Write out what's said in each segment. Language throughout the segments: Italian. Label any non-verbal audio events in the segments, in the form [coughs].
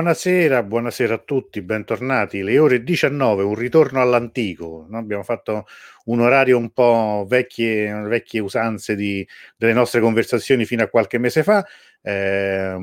Buonasera, buonasera a tutti, bentornati. Le ore 19, un ritorno all'antico. No? Abbiamo fatto un orario un po' vecchie, vecchie usanze di, delle nostre conversazioni fino a qualche mese fa. Eh,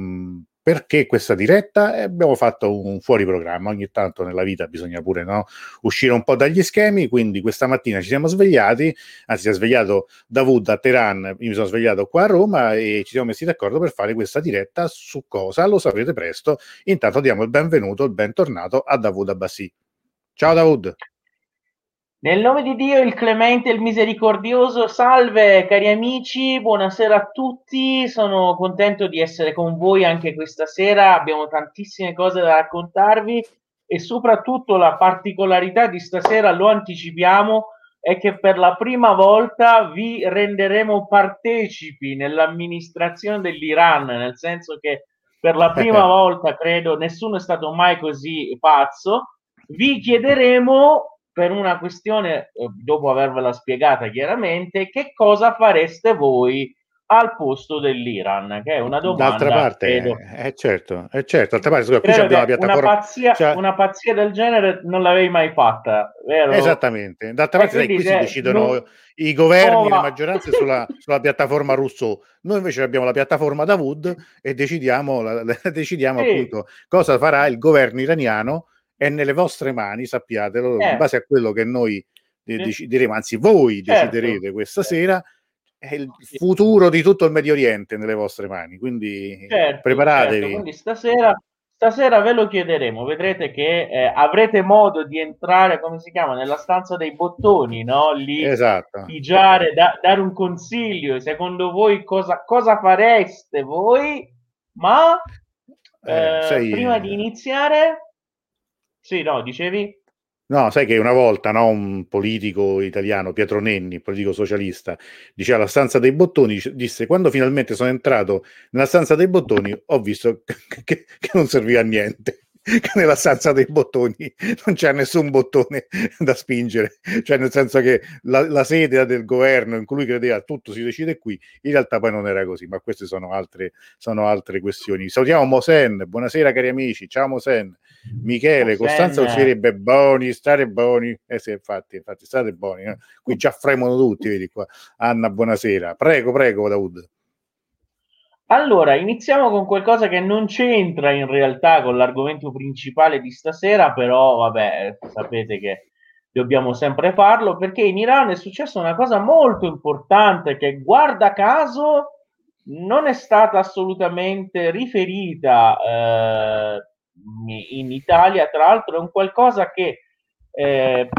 perché questa diretta e abbiamo fatto un fuori programma. Ogni tanto nella vita bisogna pure no, uscire un po' dagli schemi. Quindi questa mattina ci siamo svegliati, anzi, si è svegliato Davud a Teheran, io mi sono svegliato qua a Roma e ci siamo messi d'accordo per fare questa diretta su cosa lo saprete presto. Intanto diamo il benvenuto, il bentornato a Davud Abbassi. Ciao Davud. Nel nome di Dio, il clemente e il misericordioso, salve cari amici, buonasera a tutti, sono contento di essere con voi anche questa sera, abbiamo tantissime cose da raccontarvi e soprattutto la particolarità di stasera, lo anticipiamo, è che per la prima volta vi renderemo partecipi nell'amministrazione dell'Iran, nel senso che per la prima [laughs] volta, credo, nessuno è stato mai così pazzo, vi chiederemo per una questione, eh, dopo avervela spiegata chiaramente, che cosa fareste voi al posto dell'Iran? Che è una domanda. D'altra parte, credo, è certo, è certo. D'altra parte, scusa, qui abbiamo la piattaforma. Una pazzia, cioè... una pazzia, del genere non l'avevi mai fatta, vero? Esattamente. D'altra parte, sai, qui si decidono non... i governi, oh, le maggioranze sulla, [laughs] sulla, piattaforma Rousseau. Noi invece abbiamo la piattaforma Davud e decidiamo, la, la, [laughs] decidiamo sì. appunto cosa farà il governo iraniano è nelle vostre mani, sappiatelo, eh. in base a quello che noi de- decideremo, anzi voi certo. deciderete questa certo. sera, è il futuro di tutto il Medio Oriente nelle vostre mani, quindi certo, preparatevi. Certo. Quindi stasera, stasera ve lo chiederemo, vedrete che eh, avrete modo di entrare, come si chiama, nella stanza dei bottoni, no? Lì, esatto. pigiare, da, dare un consiglio, secondo voi cosa, cosa fareste voi, ma eh, sei... prima di iniziare sì, no, dicevi? No, sai che una volta no, un politico italiano, Pietro Nenni, politico socialista, diceva la stanza dei bottoni, disse quando finalmente sono entrato nella stanza dei bottoni ho visto [laughs] che, che, non serviva a niente che [laughs] nella stanza dei bottoni non c'è nessun bottone da spingere, cioè nel senso che la, la sede del governo in cui lui credeva tutto si decide qui, in realtà poi non era così, ma queste sono altre, sono altre questioni. Salutiamo Mosen, buonasera cari amici, ciao Mosen, Michele, Mosen. Costanza uscirebbe buoni, stare buoni, eh sì infatti, infatti state buoni, eh? qui già fremono tutti, vedi qua, Anna buonasera, prego, prego Daud. Allora, iniziamo con qualcosa che non c'entra in realtà con l'argomento principale di stasera, però vabbè, sapete che dobbiamo sempre farlo perché in Iran è successa una cosa molto importante che guarda caso non è stata assolutamente riferita eh, in Italia, tra l'altro è un qualcosa che eh,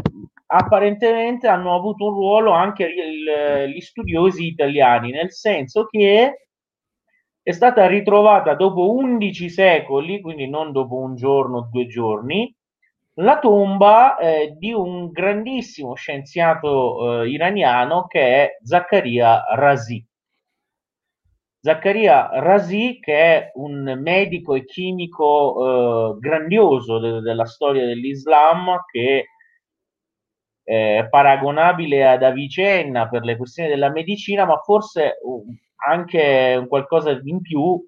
apparentemente hanno avuto un ruolo anche il, gli studiosi italiani, nel senso che è stata ritrovata dopo 11 secoli, quindi non dopo un giorno o due giorni, la tomba eh, di un grandissimo scienziato eh, iraniano che è Zaccaria Razi. Zaccaria Razi, che è un medico e chimico eh, grandioso de- della storia dell'Islam, che è paragonabile ad Avicenna per le questioni della medicina, ma forse anche un qualcosa in più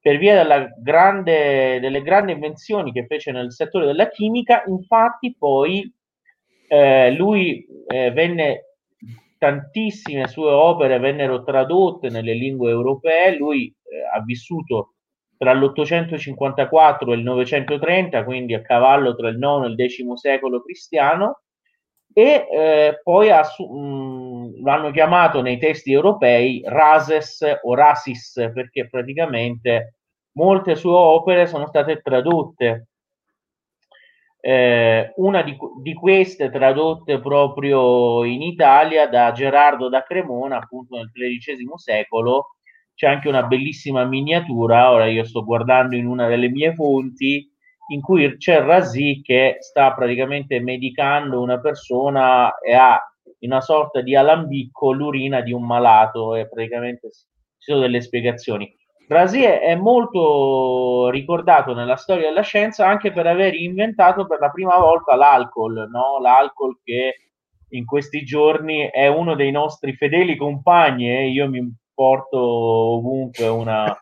per via grande, delle grandi invenzioni che fece nel settore della chimica, infatti poi eh, lui eh, venne, tantissime sue opere vennero tradotte nelle lingue europee, lui eh, ha vissuto tra l'854 e il 930, quindi a cavallo tra il IX e il X secolo cristiano, e eh, poi ha, mh, l'hanno chiamato nei testi europei Rases o Rasis perché praticamente molte sue opere sono state tradotte. Eh, una di, di, queste tradotte proprio in Italia da Gerardo da Cremona, appunto nel XIII secolo, c'è anche una bellissima miniatura, ora io sto guardando in una delle mie fonti, in cui c'è Razi che sta praticamente medicando una persona e ha una sorta di alambicco l'urina di un malato e praticamente ci sono delle spiegazioni. Razi è molto ricordato nella storia della scienza anche per aver inventato per la prima volta l'alcol, no? l'alcol che in questi giorni è uno dei nostri fedeli compagni e io mi porto ovunque una [laughs]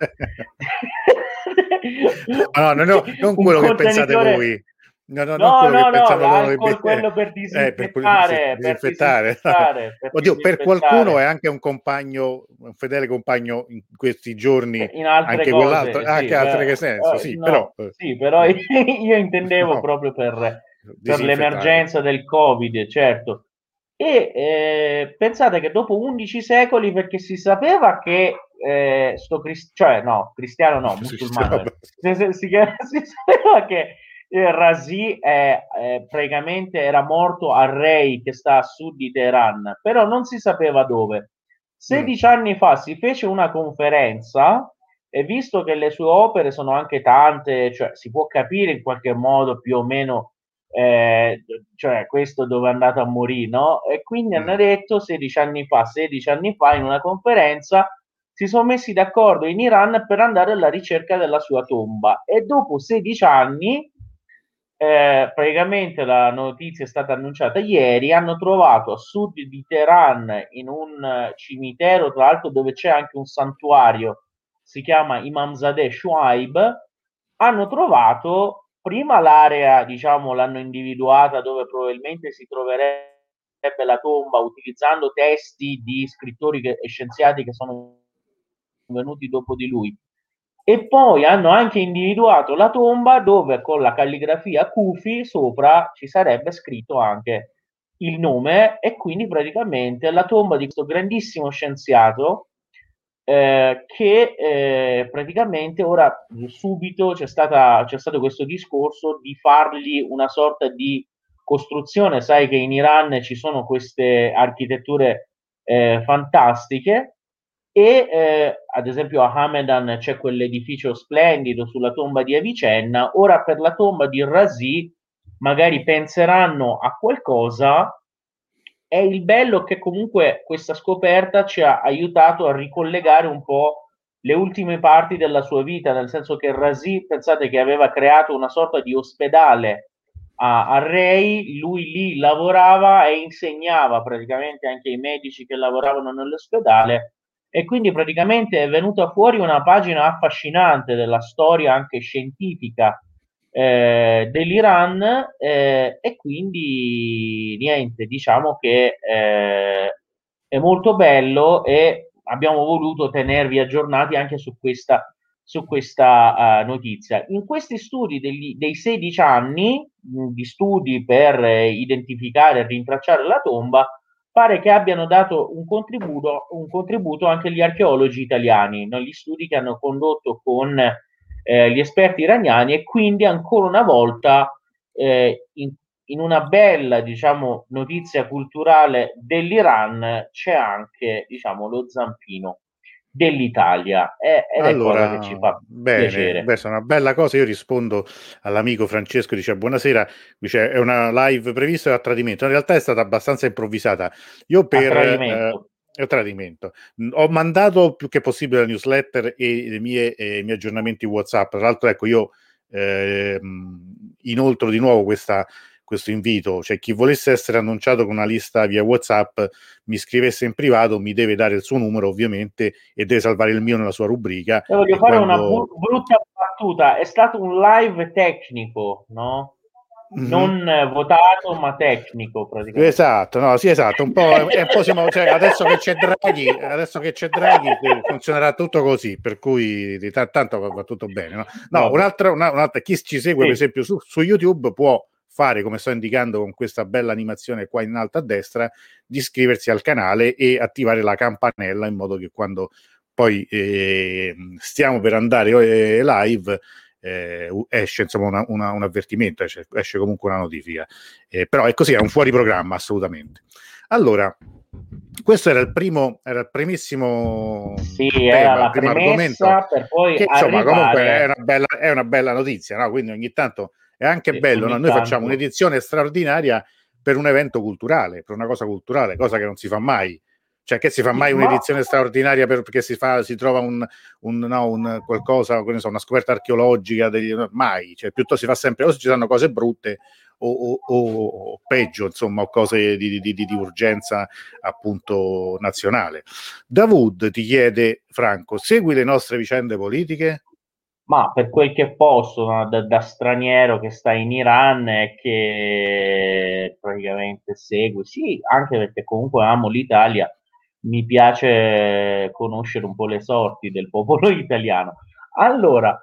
no, no, no, [laughs] non quello che pensate voi. No, no, no, no, no alcol, quello per disinfettare, eh, per, disinfettare. Per [laughs] per Oddio, per qualcuno è anche un compagno, un fedele compagno in questi giorni, in altre anche cose, quell'altro, sì, anche altre che senso, sì, no, però, eh. sì, però [laughs] io intendevo no, proprio per, per l'emergenza del Covid, certo. E eh, pensate che dopo 11 secoli, perché si sapeva che eh, sto crist- cioè no, cristiano no, [laughs] musulmano, si, [laughs] si, sapeva che Razi è, è, praticamente era morto a Rey che sta a sud di Teheran, però non si sapeva dove. 16 mm. anni fa si fece una conferenza e visto che le sue opere sono anche tante, cioè si può capire in qualche modo più o meno eh, cioè questo dove è andato a morire, no? E quindi mm. hanno detto 16 anni fa, 16 anni fa in una conferenza si sono messi d'accordo in Iran per andare alla ricerca della sua tomba e dopo 16 anni eh, praticamente la notizia è stata annunciata ieri, hanno trovato a sud di Teheran in un eh, cimitero, tra l'altro dove c'è anche un santuario, si chiama Imamzadeh Shuaib, hanno trovato prima l'area, diciamo, l'hanno individuata dove probabilmente si troverebbe la tomba utilizzando testi di scrittori e scienziati che sono venuti dopo di lui. E poi hanno anche individuato la tomba dove con la calligrafia Kufi sopra ci sarebbe scritto anche il nome e quindi praticamente la tomba di questo grandissimo scienziato eh, che eh, praticamente ora subito c'è, stata, c'è stato questo discorso di fargli una sorta di costruzione, sai che in Iran ci sono queste architetture eh, fantastiche e eh, ad esempio a Hamedan c'è quell'edificio splendido sulla tomba di Avicenna, ora per la tomba di Razi magari penseranno a qualcosa. È il bello che comunque questa scoperta ci ha aiutato a ricollegare un po' le ultime parti della sua vita, nel senso che Razi, pensate che aveva creato una sorta di ospedale a, a Rei, lui lì lavorava e insegnava praticamente anche ai medici che lavoravano nell'ospedale e quindi praticamente è venuta fuori una pagina affascinante della storia anche scientifica eh, dell'Iran eh, e quindi niente, diciamo che eh, è molto bello e abbiamo voluto tenervi aggiornati anche su questa, su questa uh, notizia. In questi studi degli, dei 16 anni mh, di studi per eh, identificare e rintracciare la tomba, pare che abbiano dato un contributo, un contributo anche gli archeologi italiani, no? gli studi che hanno condotto con eh, gli esperti iraniani e quindi ancora una volta eh, in, in, una bella diciamo, notizia culturale dell'Iran c'è anche diciamo, lo zampino dell'Italia è, allora, è cosa che ci fa bene, piacere. Questa è una bella cosa. Io rispondo all'amico Francesco, dice buonasera, dice è una live prevista a tradimento. In realtà è stata abbastanza improvvisata. Io per... tradimento. Eh, tradimento. Ho mandato più che possibile la newsletter e mie, eh, i miei aggiornamenti WhatsApp. Tra l'altro, ecco, io eh, inoltre di nuovo questa questo invito, cioè chi volesse essere annunciato con una lista via WhatsApp mi scrivesse in privato, mi deve dare il suo numero ovviamente e deve salvare il mio nella sua rubrica. Io voglio fare quando... una bu- brutta battuta, è stato un live tecnico, no? Mm-hmm. non votato ma tecnico praticamente. Esatto, no, sì, esatto, un po', un po siamo, cioè, adesso che c'è Draghi, adesso che c'è Draghi funzionerà tutto così, per cui t- tanto va, tutto bene. No, no un'altra, una, un'altra, chi ci segue sì. per esempio su, su YouTube può fare come sto indicando con questa bella animazione qua in alto a destra, di iscriversi al canale e attivare la campanella in modo che quando poi eh, stiamo per andare eh, live eh, esce insomma una, una, un avvertimento, esce, esce, comunque una notifica. Eh, però è così, è un fuori programma assolutamente. Allora, questo era il primo, era il primissimo sì, tema, era la primo argomento per poi che, insomma arrivare... comunque è una bella, è una bella notizia, no? quindi ogni tanto è anche sì, bello, no? noi tanto. facciamo un'edizione straordinaria per un evento culturale, per una cosa culturale, cosa che non si fa mai. Cioè, che si fa mai un'edizione straordinaria per, perché si, fa, si trova un, un, no, un qualcosa, so, una scoperta archeologica? Degli, mai, cioè, piuttosto si fa sempre o se ci sono cose brutte o, o, o, peggio, insomma, o cose di, di, di, di, urgenza appunto nazionale. Davud ti chiede, Franco, segui le nostre vicende politiche? Ma per quel che posso, da, da, straniero che sta in Iran e che praticamente segue, sì, anche perché comunque amo l'Italia, mi piace conoscere un po' le sorti del popolo [laughs] italiano. Allora,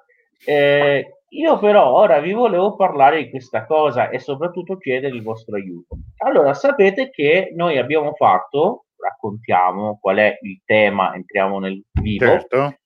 eh, io però ora vi volevo parlare di questa cosa e soprattutto chiedere il vostro aiuto. Allora, sapete che noi abbiamo fatto, raccontiamo qual è il tema, entriamo nel vivo. Certo.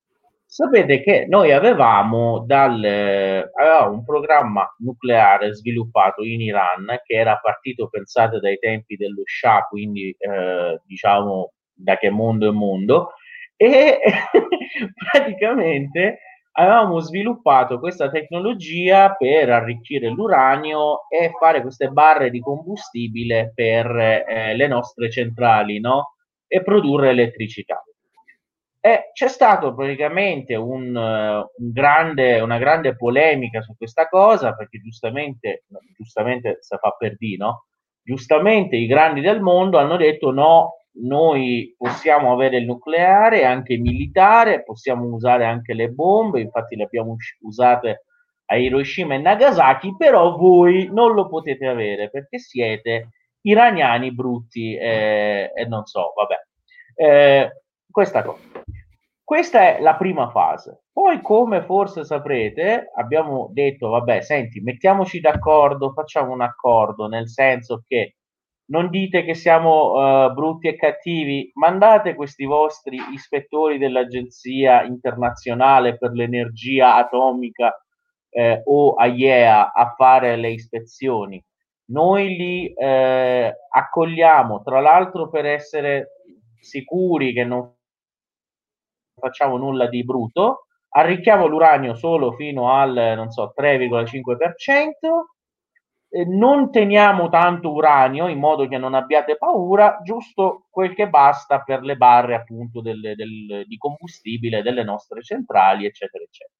Sapete che noi avevamo, dal, avevamo un programma nucleare sviluppato in Iran che era partito, pensate, dai tempi dello Shah, quindi eh, diciamo da che mondo è mondo, e [laughs] praticamente avevamo sviluppato questa tecnologia per arricchire l'uranio e fare queste barre di combustibile per eh, le nostre centrali, no? E produrre elettricità. E c'è stato praticamente un, un grande, una grande polemica su questa cosa, perché giustamente, giustamente si fa per dire, no? Giustamente i grandi del mondo hanno detto no, noi possiamo avere il nucleare anche militare, possiamo usare anche le bombe, infatti le abbiamo usate a Hiroshima e Nagasaki, però voi non lo potete avere perché siete iraniani brutti e, e non so, vabbè. Eh, questa cosa. Questa è la prima fase. Poi, come forse saprete, abbiamo detto, vabbè, senti, mettiamoci d'accordo, facciamo un accordo, nel senso che non dite che siamo uh, brutti e cattivi, mandate questi vostri ispettori dell'Agenzia internazionale per l'energia atomica eh, o AIEA a fare le ispezioni. Noi li eh, accogliamo, tra l'altro per essere sicuri che non facciamo nulla di brutto, arricchiamo l'uranio solo fino al, non so, 3,5%, eh, non teniamo tanto uranio in modo che non abbiate paura, giusto quel che basta per le barre appunto del, del, di combustibile delle nostre centrali, eccetera, eccetera.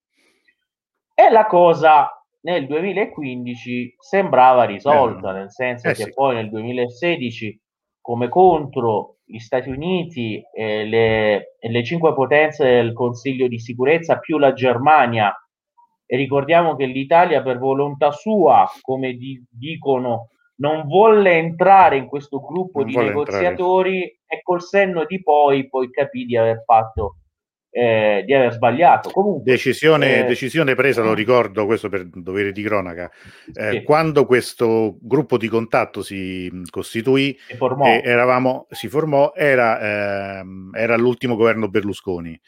E la cosa nel 2015 sembrava risolta, eh, nel senso eh, che sì. poi nel 2016 come contro gli Stati Uniti e le, le cinque potenze del Consiglio di sicurezza più la Germania e ricordiamo che l'Italia per volontà sua, come di, dicono, non volle entrare in questo gruppo non di negoziatori entrare. e col senno di poi poi capì di aver fatto eh, di aver sbagliato. Comunque, decisione, eh, decisione, presa, lo ricordo, questo per dovere di cronaca, eh, sì. quando questo gruppo di contatto si costituì, si formò, eravamo, si formò era, ehm, era l'ultimo governo Berlusconi.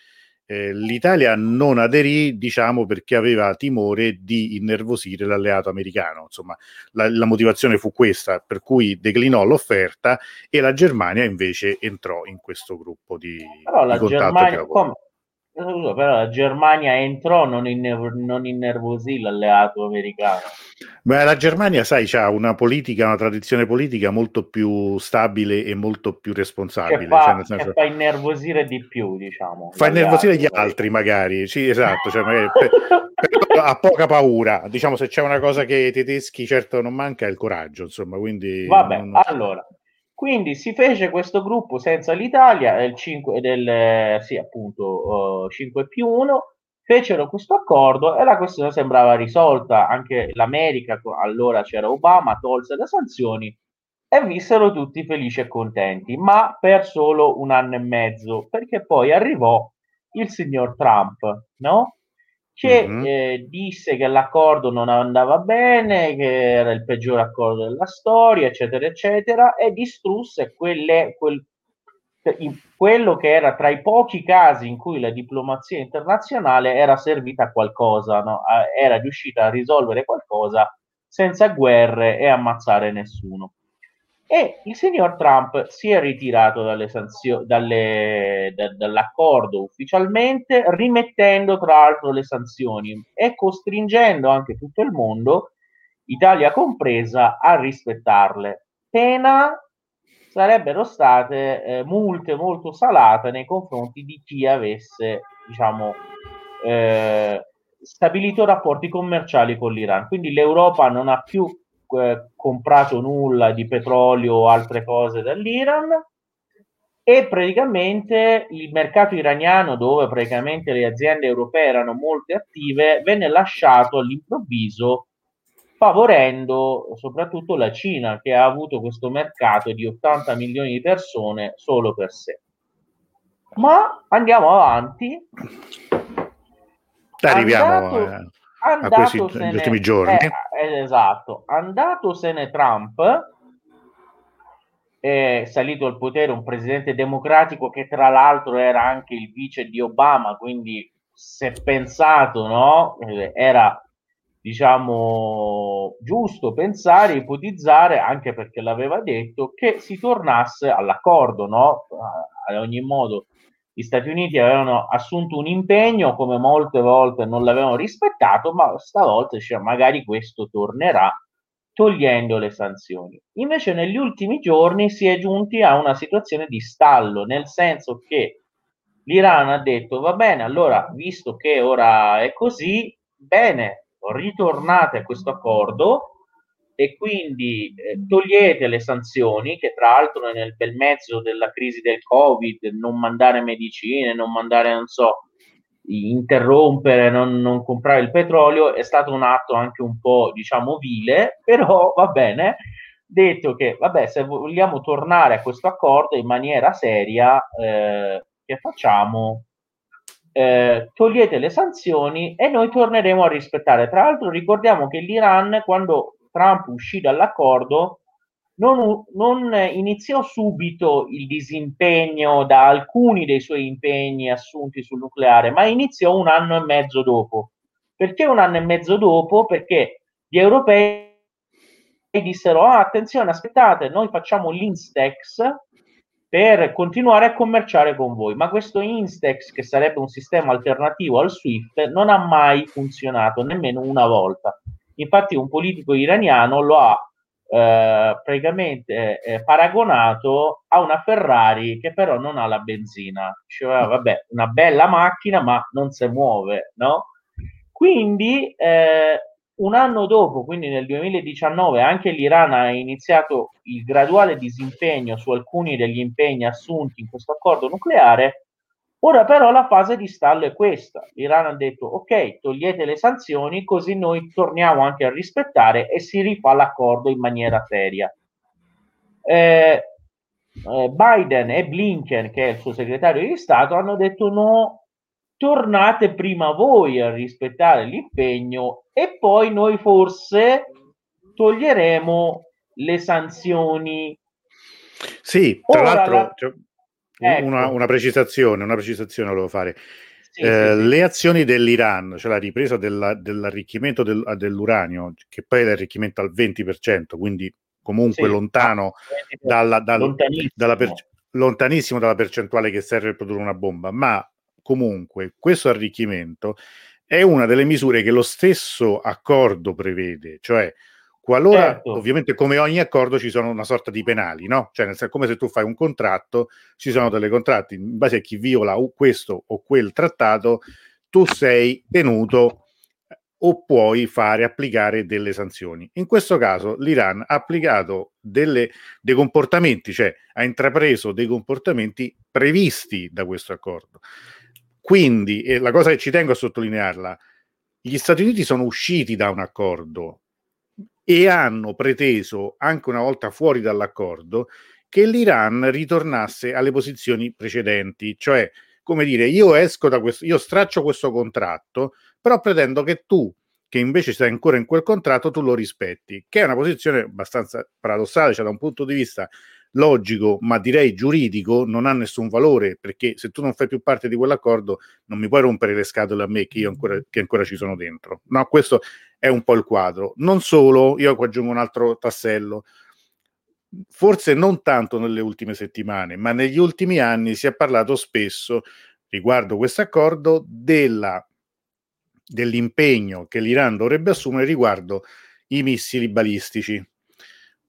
Eh, L'Italia non aderì, diciamo, perché aveva timore di innervosire l'alleato americano. Insomma, la, la, motivazione fu questa, per cui declinò l'offerta e la Germania invece entrò in questo gruppo di, Però di Germania, come, però la Germania entrò, non, inner- non innervosì l'alleato americano. Beh, la Germania, sai, ha una politica, una tradizione politica molto più stabile e molto più responsabile. Che fa, cioè, senso... che fa innervosire di più, diciamo. Fa innervosire gli altri, magari. Sì, esatto. Cioè, magari [laughs] per, per, ha poca paura. Diciamo, se c'è una cosa che ai tedeschi certo non manca è il coraggio, insomma, quindi... Vabbè, non... allora, quindi si fece questo gruppo senza l'Italia, del 5, del, sì, appunto, uh, 5 più 1, fecero questo accordo e la questione sembrava risolta. Anche l'America, allora c'era Obama, tolse le sanzioni e vissero tutti felici e contenti, ma per solo un anno e mezzo, perché poi arrivò il signor Trump, no? Che mm-hmm. eh, disse che l'accordo non andava bene, che era il peggior accordo della storia, eccetera, eccetera, e distrusse quelle, quel, quello che era tra i pochi casi in cui la diplomazia internazionale era servita a qualcosa, no? era riuscita a risolvere qualcosa senza guerre e ammazzare nessuno e il signor Trump si è ritirato dalle sanzio- dalle, da, dall'accordo ufficialmente, rimettendo tra l'altro le sanzioni e costringendo anche tutto il mondo, Italia compresa, a rispettarle. Pena sarebbero state eh, multe molto salate nei confronti di chi avesse, diciamo, eh, stabilito rapporti commerciali con l'Iran. Quindi l'Europa non ha più eh, comprato nulla di petrolio o altre cose dall'Iran e praticamente il mercato iraniano, dove praticamente le aziende europee erano molto attive, venne lasciato all'improvviso, favorendo soprattutto la Cina, che ha avuto questo mercato di 80 milioni di persone solo per sé. Ma andiamo avanti. Arriviamo andato, a, a questi ultimi giorni. Eh, eh, esatto, andatosene Trump, è salito al potere un presidente democratico che tra l'altro era anche il vice di Obama, quindi se pensato, no, eh, era diciamo giusto pensare, ipotizzare, anche perché l'aveva detto, che si tornasse all'accordo, no? Ad ogni modo gli Stati Uniti avevano assunto un impegno, come molte volte non l'avevano rispettato, ma stavolta cioè, magari questo tornerà togliendo le sanzioni. Invece negli ultimi giorni si è giunti a una situazione di stallo, nel senso che l'Iran ha detto va bene, allora visto che ora è così, bene, ritornate a questo accordo e quindi eh, togliete le sanzioni che tra l'altro nel bel mezzo della crisi del Covid, non mandare medicine, non mandare, non so, interrompere, non, non, comprare il petrolio è stato un atto anche un po' diciamo vile, [laughs] però va bene. Detto che vabbè, se vogliamo tornare a questo accordo in maniera seria, eh, che facciamo? Eh, togliete le sanzioni e noi torneremo a rispettare. Tra l'altro, ricordiamo che l'Iran, quando Trump uscì dall'accordo, non, non, iniziò subito il disimpegno da alcuni dei suoi impegni assunti sul nucleare, ma iniziò un anno e mezzo dopo. Perché un anno e mezzo dopo? Perché gli europei dissero: ah, attenzione, aspettate, noi facciamo l'Instex per continuare a commerciare con voi. Ma questo Instex, che sarebbe un sistema alternativo al SWIFT, non ha mai funzionato nemmeno una volta. Infatti, un politico iraniano lo ha eh, praticamente eh, paragonato a una Ferrari che però non ha la benzina. Diceva, vabbè, una bella macchina, ma non si muove, no? Quindi, eh, un anno dopo, quindi nel 2019, anche l'Iran ha iniziato il graduale disimpegno su alcuni degli impegni assunti in questo accordo nucleare Ora però la fase di stallo è questa. L'Iran ha detto ok, togliete le sanzioni così noi torniamo anche a rispettare e si rifà l'accordo in maniera seria. Eh, eh, Biden e Blinken, che è il suo segretario di Stato, hanno detto no, tornate prima voi a rispettare l'impegno e poi noi forse toglieremo le sanzioni. Sì, tra Ora, l'altro... La... Ecco. Una, una, precisazione, una precisazione volevo fare. Sì, eh, sì, sì. Le azioni dell'Iran, cioè la ripresa della, dell'arricchimento del, dell'uranio, che poi è l'arricchimento al 20%, quindi comunque lontano, dalla, dal, lontanissimo. Dalla per, lontanissimo dalla percentuale che serve per produrre una bomba, ma comunque questo arricchimento è una delle misure che lo stesso accordo prevede, cioè Qualora, certo. ovviamente, come ogni accordo, ci sono una sorta di penali, no? Cioè, nel senso, come se tu fai un contratto, ci sono delle contratti, in base a chi viola questo o quel trattato, tu sei tenuto eh, o puoi fare applicare delle sanzioni. In questo caso l'Iran ha applicato delle, dei comportamenti, cioè ha intrapreso dei comportamenti previsti da questo accordo. Quindi, e la cosa che ci tengo a sottolinearla, gli Stati Uniti sono usciti da un accordo e hanno preteso, anche una volta fuori dall'accordo, che l'Iran ritornasse alle posizioni precedenti, cioè come dire, io esco da questo, io straccio questo contratto, però pretendo che tu, che invece stai ancora in quel contratto, tu lo rispetti, che è una posizione abbastanza paradossale, cioè da un punto di vista logico, ma direi giuridico, non ha nessun valore, perché se tu non fai più parte di quell'accordo non mi puoi rompere le scatole a me che io ancora, che ancora ci sono dentro. No, questo è un po' il quadro. Non solo, io qua aggiungo un altro tassello, forse non tanto nelle ultime settimane, ma negli ultimi anni si è parlato spesso riguardo questo accordo della, dell'impegno che l'Iran dovrebbe assumere riguardo i missili balistici.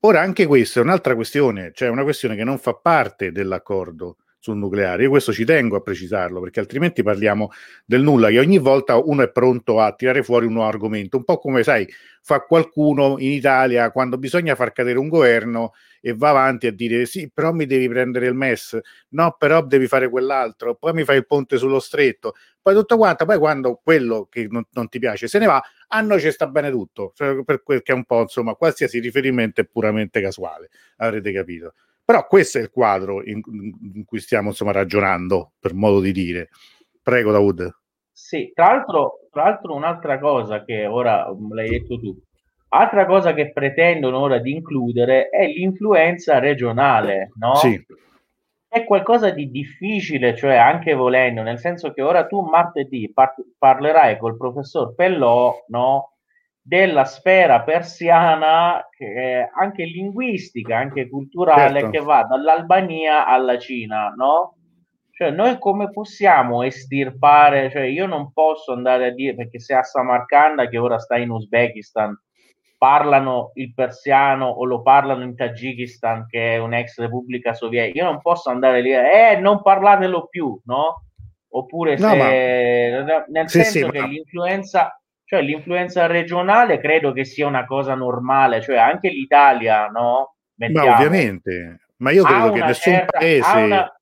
Ora anche questa è un'altra questione, cioè una questione che non fa parte dell'accordo, sul nucleare. Io questo ci tengo a precisarlo perché altrimenti parliamo del nulla, che ogni volta uno è pronto a tirare fuori un nuovo argomento, un po' come sai, fa qualcuno in Italia quando bisogna far cadere un governo e va avanti a dire sì, però mi devi prendere il MES, no, però devi fare quell'altro, poi mi fai il ponte sullo stretto, poi tutto quanto, poi quando quello che non, non ti piace se ne va, a noi ci sta bene tutto, cioè, per quel che è un po', insomma, qualsiasi riferimento è puramente casuale, avrete capito. Però questo è il quadro in, in cui stiamo insomma ragionando, per modo di dire. Prego, Daud. Sì, tra l'altro, tra l'altro un'altra cosa che ora l'hai detto tu, altra cosa che pretendono ora di includere è l'influenza regionale, no? Sì. È qualcosa di difficile, cioè anche volendo, nel senso che ora tu martedì par- parlerai col professor Pellò, no? della sfera persiana, anche linguistica, anche culturale, certo. che va dall'Albania alla Cina, no? Cioè, noi come possiamo estirpare? Cioè, io non posso andare a dire perché se a Samarcanda, che ora sta in Uzbekistan, parlano il persiano o lo parlano in Tagikistan, che è un'ex repubblica sovietica, io non posso andare lì, eh, non parlatelo più, no? Oppure no, se, ma... nel sì, senso sì, che ma... l'influenza cioè l'influenza regionale credo che sia una cosa normale, cioè anche l'Italia, no? Mettiamo, ma ovviamente, ma io credo che nessun certa, paese ha una,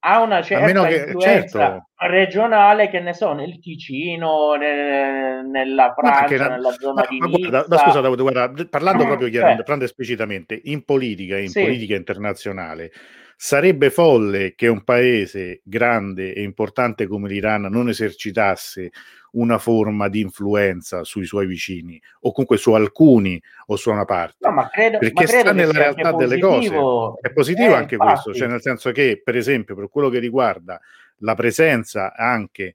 ha una certa che, certo. regionale, che ne so, nel Ticino, nel, nella Francia, no, nella zona no, di guarda, ma scusa, Davide, guarda, parlando proprio [clears throat] chiaramente, parlando esplicitamente, in politica, in sì. politica internazionale, sarebbe folle che un paese grande e importante come l'Iran non esercitasse una forma di influenza sui suoi vicini o comunque su alcuni o su una parte. No, ma credo, perché ma sta nella realtà delle cose. è positivo eh, anche infatti. questo cioè nel senso che per esempio per quello che riguarda la presenza anche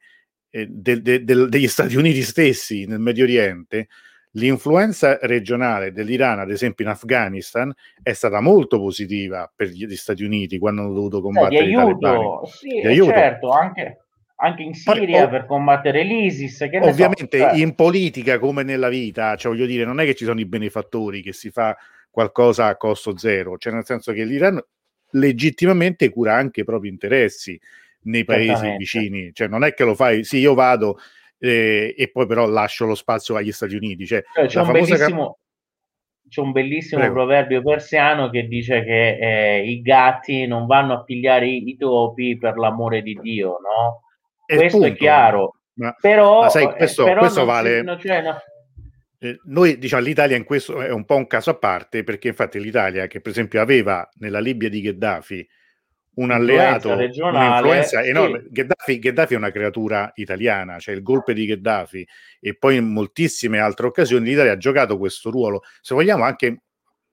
eh, de, de, de, degli Stati Uniti stessi nel Medio Oriente l'influenza regionale dell'Iran, ad esempio in Afghanistan, è stata molto positiva per gli Stati Uniti quando hanno dovuto combattere eh, di aiuto, sì, certo, anche, anche in Siria per combattere l'ISIS. Che ovviamente so, cioè. in politica come nella vita, cioè voglio dire, non è che ci sono i benefattori che si fa qualcosa a costo zero, cioè nel senso che l'Iran legittimamente cura anche i propri interessi nei paesi vicini, cioè non è che lo fai, sì io vado eh, e poi però lascio lo spazio agli Stati Uniti. Cioè, cioè c'è, un bellissimo, cap- c'è, un bellissimo, Prego. proverbio persiano che dice che eh, i gatti non vanno a pigliare i, i topi per l'amore di Dio, no? questo punto. è chiaro. Ma, però, ma sai, questo, però questo vale. Si, no, cioè, no. Eh, noi diciamo l'Italia in questo è un po' un caso a parte perché infatti l'Italia che per esempio aveva nella Libia di Gheddafi un alleato, un'influenza enorme. Sì. Gheddafi, Gheddafi, è una creatura italiana, cioè il golpe di Gheddafi e poi in moltissime altre occasioni l'Italia ha giocato questo ruolo, se vogliamo anche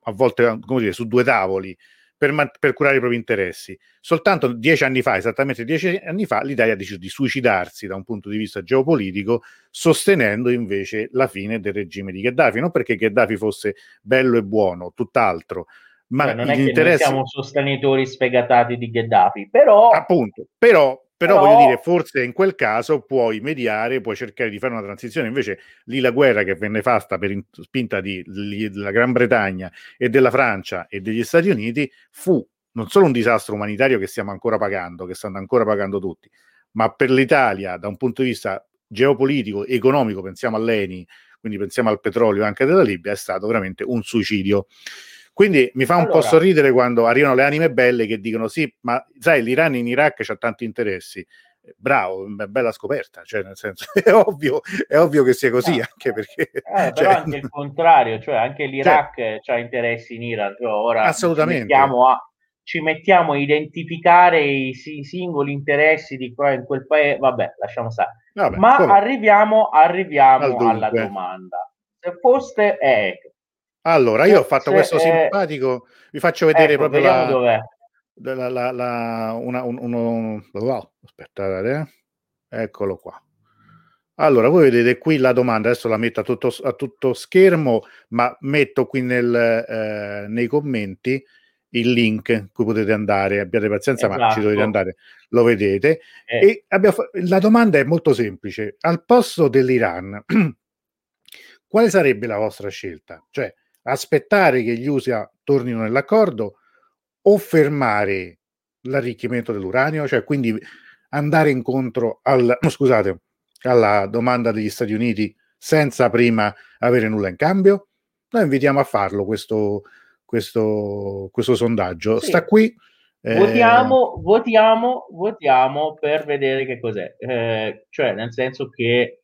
a volte come dire, su due tavoli, per, man- per, curare i propri interessi. Soltanto dieci anni fa, esattamente dieci anni fa, l'Italia ha deciso di suicidarsi da un punto di vista geopolitico, sostenendo invece la fine del regime di Gheddafi. Non perché Gheddafi fosse bello e buono, tutt'altro, ma cioè, non è che noi siamo sostenitori sfegatati di Gheddafi, però... Appunto, però però, Però, voglio dire, forse in quel caso puoi mediare, puoi cercare di fare una transizione. Invece lì la guerra che venne fatta per in, spinta di, di, della Gran Bretagna e della Francia e degli Stati Uniti fu non solo un disastro umanitario che stiamo ancora pagando, che stanno ancora pagando tutti, ma per l'Italia da un punto di vista geopolitico, economico, pensiamo all'ENI, quindi pensiamo al petrolio anche della Libia, è stato veramente un suicidio. Quindi mi fa un allora, po' sorridere quando arrivano le anime belle che dicono sì, ma sai, l'Iran in Iraq ha tanti interessi. Bravo, bella scoperta, cioè nel senso [laughs] è ovvio, è ovvio che sia così, no, anche perché... Eh, cioè, però anche il [laughs] contrario, cioè anche l'Iraq cioè, ha interessi in Iran, cioè, ora assolutamente. Ci mettiamo, a, ci mettiamo a identificare i, i, singoli interessi di qua in quel paese, vabbè, lasciamo stare. Vabbè, Ma come? arriviamo, arriviamo alla domanda. Se foste, eh, allora, io ho fatto questo è... simpatico, vi faccio vedere ecco, proprio la, dov'è. La, la, la, una, un, uno, oh, aspettate, eh. eccolo qua. Allora, voi vedete qui la domanda, adesso la metto a tutto, a tutto schermo, ma metto qui nel, eh, nei commenti il link cui potete andare, abbiate pazienza, esatto. ma ci dovete esatto. andare, lo vedete. Eh. E abbiamo, la domanda è molto semplice, al posto dell'Iran, [clears throat] quale sarebbe la vostra scelta? Cioè, aspettare che gli USA tornino nell'accordo o fermare l'arricchimento dell'uranio, cioè quindi andare incontro al, [coughs] scusate, alla domanda degli Stati Uniti senza prima avere nulla in cambio? Noi invitiamo a farlo questo, questo, questo sondaggio. Sì. Sta qui. Eh... Votiamo, votiamo, votiamo per vedere che cos'è. Eh, cioè, nel senso che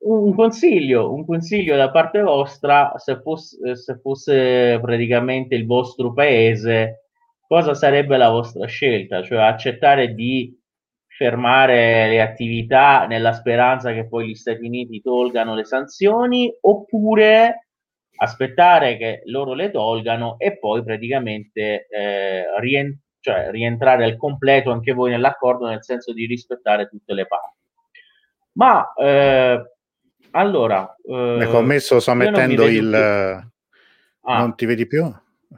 un consiglio, un consiglio da parte vostra, se fosse, se fosse praticamente il vostro paese, cosa sarebbe la vostra scelta? Cioè accettare di fermare le attività nella speranza che poi gli Stati Uniti tolgano le sanzioni oppure aspettare che loro le tolgano e poi praticamente eh, rient- cioè, rientrare al completo anche voi nell'accordo nel senso di rispettare tutte le parti. Ma eh, allora, eh, ecco, ho messo, sto mettendo il... Ah. Non ti vedi più?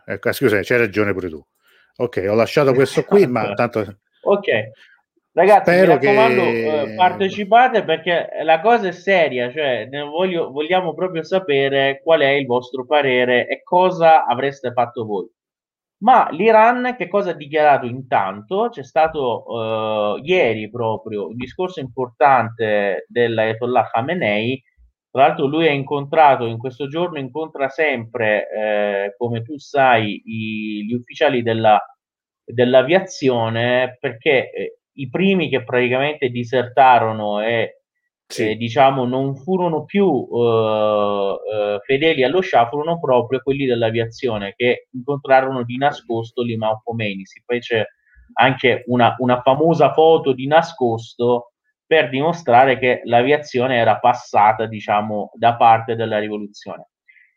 Ecco, scusa, c'hai ragione pure tu. Ok, ho lasciato [laughs] questo qui, ma tanto... Ok, Ragazzi, Spero mi raccomando, che... eh, partecipate perché la cosa è seria, cioè voglio, vogliamo proprio sapere qual è il vostro parere e cosa avreste fatto voi. Ma l'Iran che cosa ha dichiarato intanto? C'è stato eh, ieri proprio un discorso importante dell'Ayatollah Khamenei, tra l'altro lui ha incontrato, in questo giorno incontra sempre, eh, come tu sai, i, gli ufficiali della, dell'aviazione perché eh, i primi che praticamente disertarono e sì. eh, diciamo non furono più uh, uh, fedeli allo Shah furono proprio quelli dell'aviazione che incontrarono di nascosto l'Imam Khomeini si fece anche una, una famosa foto di nascosto per dimostrare che l'aviazione era passata diciamo da parte della rivoluzione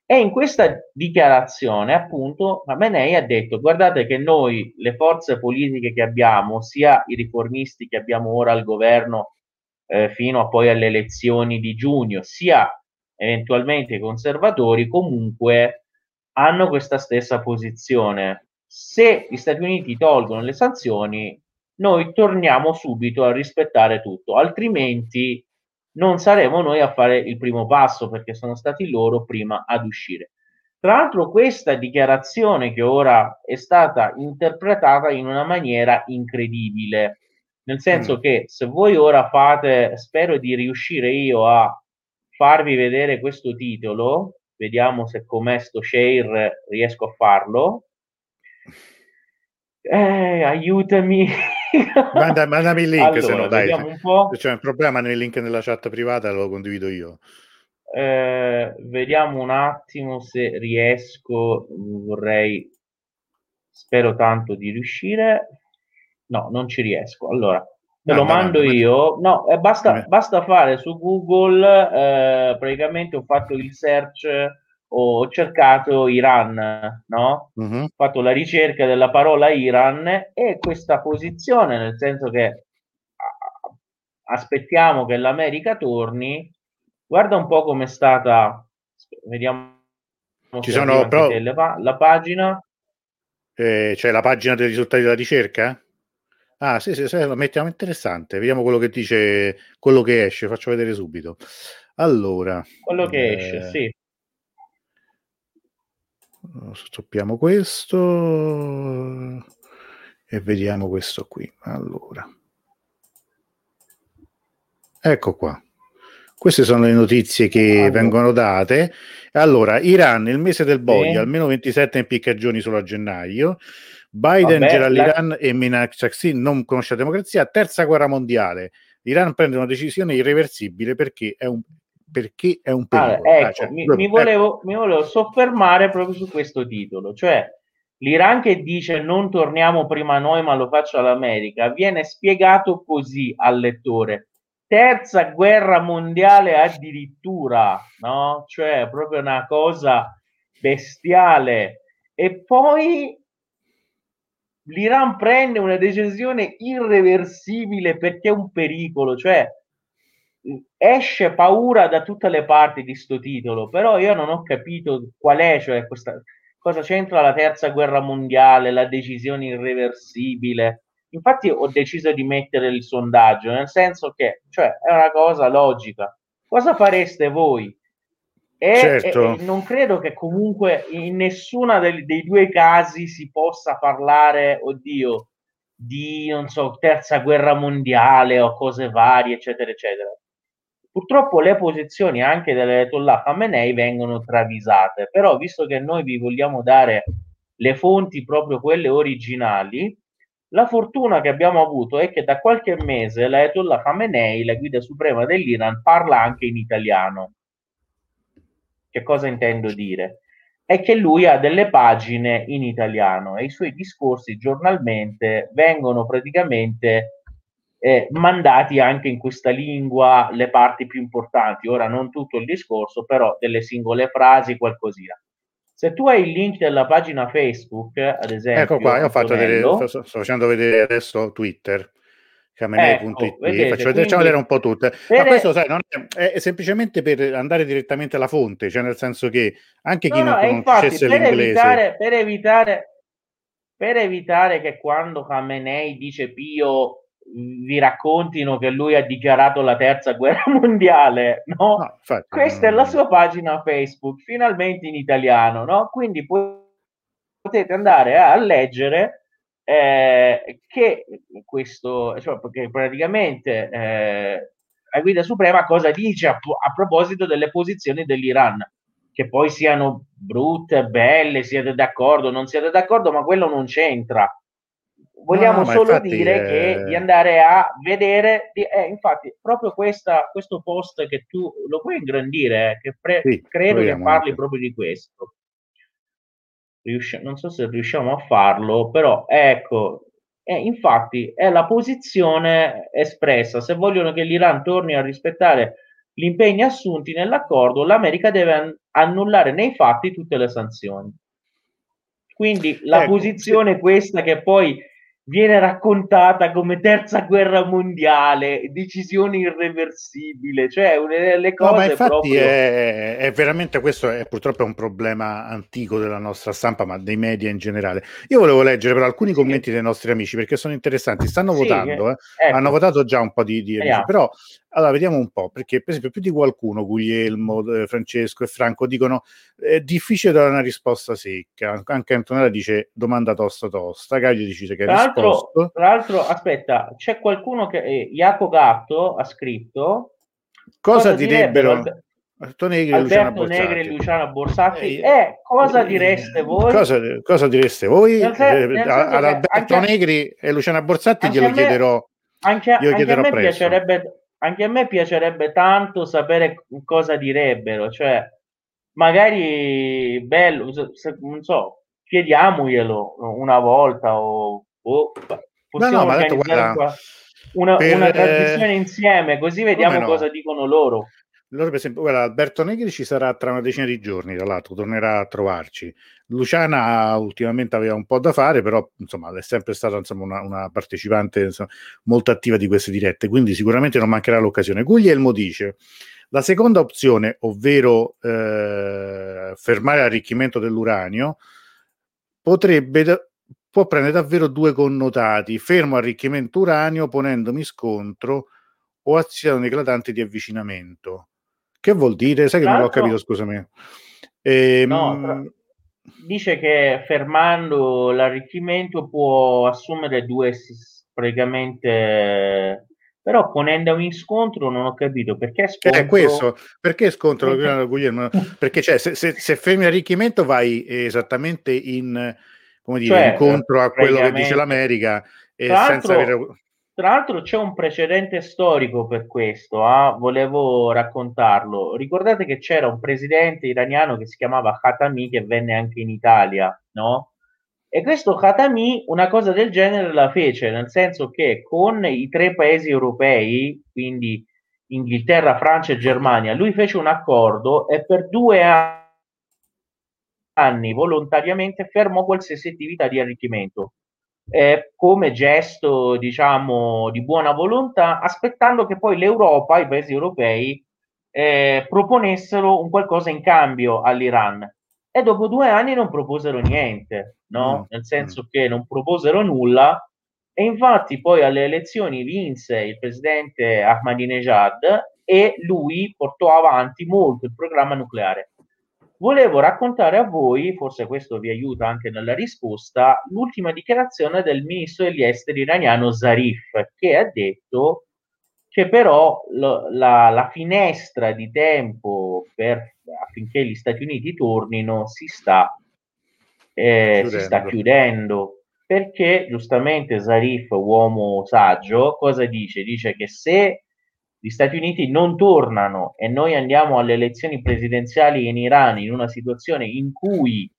e in questa dichiarazione, appunto, Khamenei ha detto: guardate che noi, le forze politiche che abbiamo, sia i riformisti che abbiamo ora al governo eh, fino a poi alle elezioni di giugno, sia eventualmente i conservatori, comunque hanno questa stessa posizione. Se gli Stati Uniti tolgono le sanzioni, noi torniamo subito a rispettare tutto, altrimenti non saremo noi a fare il primo passo perché sono stati loro prima ad uscire. Tra l'altro questa dichiarazione che ora è stata interpretata in una maniera incredibile, nel senso mm. che se voi ora fate, spero di riuscire io a farvi vedere questo titolo, vediamo se come sto share riesco a farlo. Eh, aiutami. Manda, mandami il link, allora, se no dai. Un po'. C'è un problema nel link nella chat privata, lo condivido io. Eh, vediamo un attimo se riesco. Vorrei, spero tanto di riuscire. No, non ci riesco. Allora, te lo mando io. No, eh, basta, basta, fare su Google. Eh, praticamente ho fatto il search ho cercato Iran, no? Uh-huh. Ho fatto la ricerca della parola Iran e questa posizione, nel senso che aspettiamo che l'America torni. Guarda un po' come è stata, vediamo ci sono però... la, la pagina. Eh, c'è la pagina dei risultati della ricerca? Ah, sì, sì, sì, lo mettiamo interessante. Vediamo quello che dice, quello che esce, faccio vedere subito. Allora, quello che eh... esce, sì stoppiamo questo e vediamo questo qui allora ecco qua queste sono le notizie che allora. vengono date allora Iran nel mese del boia sì. almeno 27 impiccagioni solo a gennaio Biden Vabbè, gira l'Iran la... e minaccia sì, non conosce la democrazia terza guerra mondiale l'Iran prende una decisione irreversibile perché è un, perché è un pericolo. Ah, ecco, ah, cioè, mi, mi, volevo, mi, volevo, soffermare proprio su questo titolo, cioè l'Iran che dice non torniamo prima noi ma lo faccia l'America, viene spiegato così al lettore. Terza guerra mondiale addirittura, no? Cioè proprio una cosa bestiale. E poi l'Iran prende una decisione irreversibile perché è un pericolo, cioè esce paura da tutte le parti di sto titolo, però io non ho capito qual è, cioè questa, cosa c'entra la terza guerra mondiale, la decisione irreversibile. Infatti ho deciso di mettere il sondaggio, nel senso che cioè, è una cosa logica. Cosa fareste voi? E, certo. e, e non credo che comunque in nessuna dei, dei due casi si possa parlare, oddio, di, non so, terza guerra mondiale o cose varie, eccetera, eccetera. Purtroppo le posizioni anche dell'Ayatollah Khamenei vengono travisate, però visto che noi vi vogliamo dare le fonti proprio quelle originali, la fortuna che abbiamo avuto è che da qualche mese l'Ayatollah Khamenei, la guida suprema dell'Iran, parla anche in italiano. Che cosa intendo dire? È che lui ha delle pagine in italiano e i suoi discorsi giornalmente vengono praticamente eh, mandati anche in questa lingua le parti più importanti. Ora non tutto il discorso, però delle singole frasi, qualcosina. Se tu hai il link della pagina Facebook, ad esempio, ecco qua, io ho fatto vedere, sto, sto, facendo vedere adesso Twitter. Ecco, vedete, faccio vedere, facciamo vedere un po' tutte. Ma questo sai, è, è, semplicemente per andare direttamente alla fonte, cioè nel senso che anche chi no, non no, conoscesse infatti, per l'inglese... Evitare, per, evitare, per evitare che quando Khamenei dice Pio vi raccontino che lui ha dichiarato la terza guerra [laughs] mondiale, no? no infatti, Questa no, è la sua pagina Facebook, finalmente in italiano, no? Quindi potete andare a leggere eh, che questo, cioè, perché praticamente eh, la guida suprema cosa dice a, a proposito delle posizioni dell'Iran che poi siano brutte, belle, siete d'accordo, non siete d'accordo, ma quello non c'entra vogliamo no, solo dire è... che di andare a vedere, di, eh, infatti, proprio questa, questo post che tu lo puoi ingrandire, eh, che pre- sì, credo che parli anche. proprio di questo. Riusci- non so se riusciamo a farlo, però ecco, eh, infatti è la posizione espressa. Se vogliono che l'Iran torni a rispettare gli impegni assunti nell'accordo, l'America deve an- annullare nei fatti tutte le sanzioni. Quindi la ecco, posizione è questa che poi viene raccontata come terza guerra mondiale, decisione irreversibile, cioè una delle cose no, ma infatti proprio... è, è, veramente questo è purtroppo un problema antico della nostra stampa, ma dei media in generale. Io volevo leggere però alcuni sì. commenti dei nostri amici perché sono interessanti, stanno sì, votando, eh. ecco. hanno votato già un po' di, di amici, però allora, vediamo un po', perché per esempio più di qualcuno, Guglielmo, eh, Francesco e Franco, dicono è difficile dare una risposta secca. Anche Antonella dice domanda tosta tosta, Gaglio dice che ha risposto. Tra l'altro, aspetta, c'è qualcuno che, eh, Jaco Gatto ha scritto... Cosa, cosa direbbero... direbbero Alberto Negri e Luciana Borsatti. Negri e Luciana Borsatti. Eh, eh, cosa direste voi? Cosa, cosa direste voi? Nel ad Alberto Negri e Luciana Borsatti glielo me, chiederò. Anche, anche a me piacerebbe anche a me piacerebbe tanto sapere cosa direbbero, cioè magari bello, se, non so, chiediamoglielo una volta o, o possiamo no, no, detto, guarda, una, per, una trasmissione insieme così vediamo no. cosa dicono loro. Loro, per esempio, guarda, Alberto Negri ci sarà tra una decina di giorni, tra l'altro, tornerà a trovarci. Luciana ultimamente aveva un po' da fare, però insomma è sempre stata insomma, una, una, partecipante insomma, molto attiva di queste dirette, quindi sicuramente non mancherà l'occasione. Guglielmo dice: la seconda opzione, ovvero eh, fermare l'arricchimento dell'uranio, potrebbe può prendere davvero due connotati: fermo arricchimento uranio ponendomi scontro o azioni eclatanti di avvicinamento. Che vuol dire? Sai che non l'ho capito, scusami. Eh, no, tra... dice che fermando l'arricchimento può assumere due praticamente però ponendo in scontro non ho capito perché scontro... Eh, questo, perché scontro Guglielmo? perché cioè, se, se, se, fermi l'arricchimento vai esattamente in come dire, cioè, incontro a quello che dice l'America e senza avere tra l'altro c'è un precedente storico per questo, eh? volevo raccontarlo. Ricordate che c'era un presidente iraniano che si chiamava Khatami che venne anche in Italia, no? E questo Khatami una cosa del genere la fece, nel senso che con i tre paesi europei, quindi Inghilterra, Francia e Germania, lui fece un accordo e per due anni volontariamente fermò qualsiasi attività di arricchimento eh, come gesto, diciamo, di buona volontà, aspettando che poi l'Europa, i paesi europei, eh, proponessero un qualcosa in cambio all'Iran. E dopo due anni non proposero niente, no? Mm. Nel senso mm. che non proposero nulla. E infatti poi alle elezioni vinse il presidente Ahmadinejad e lui portò avanti molto il programma nucleare. Volevo raccontare a voi, forse questo vi aiuta anche nella risposta, l'ultima dichiarazione del ministro degli esteri iraniano Zarif, che ha detto che però lo, la, la, finestra di tempo per, affinché gli Stati Uniti tornino si sta, eh, si sta chiudendo. Perché giustamente Zarif, uomo saggio, cosa dice? Dice che se gli Stati Uniti non tornano e noi andiamo alle elezioni presidenziali in Iran in una situazione in cui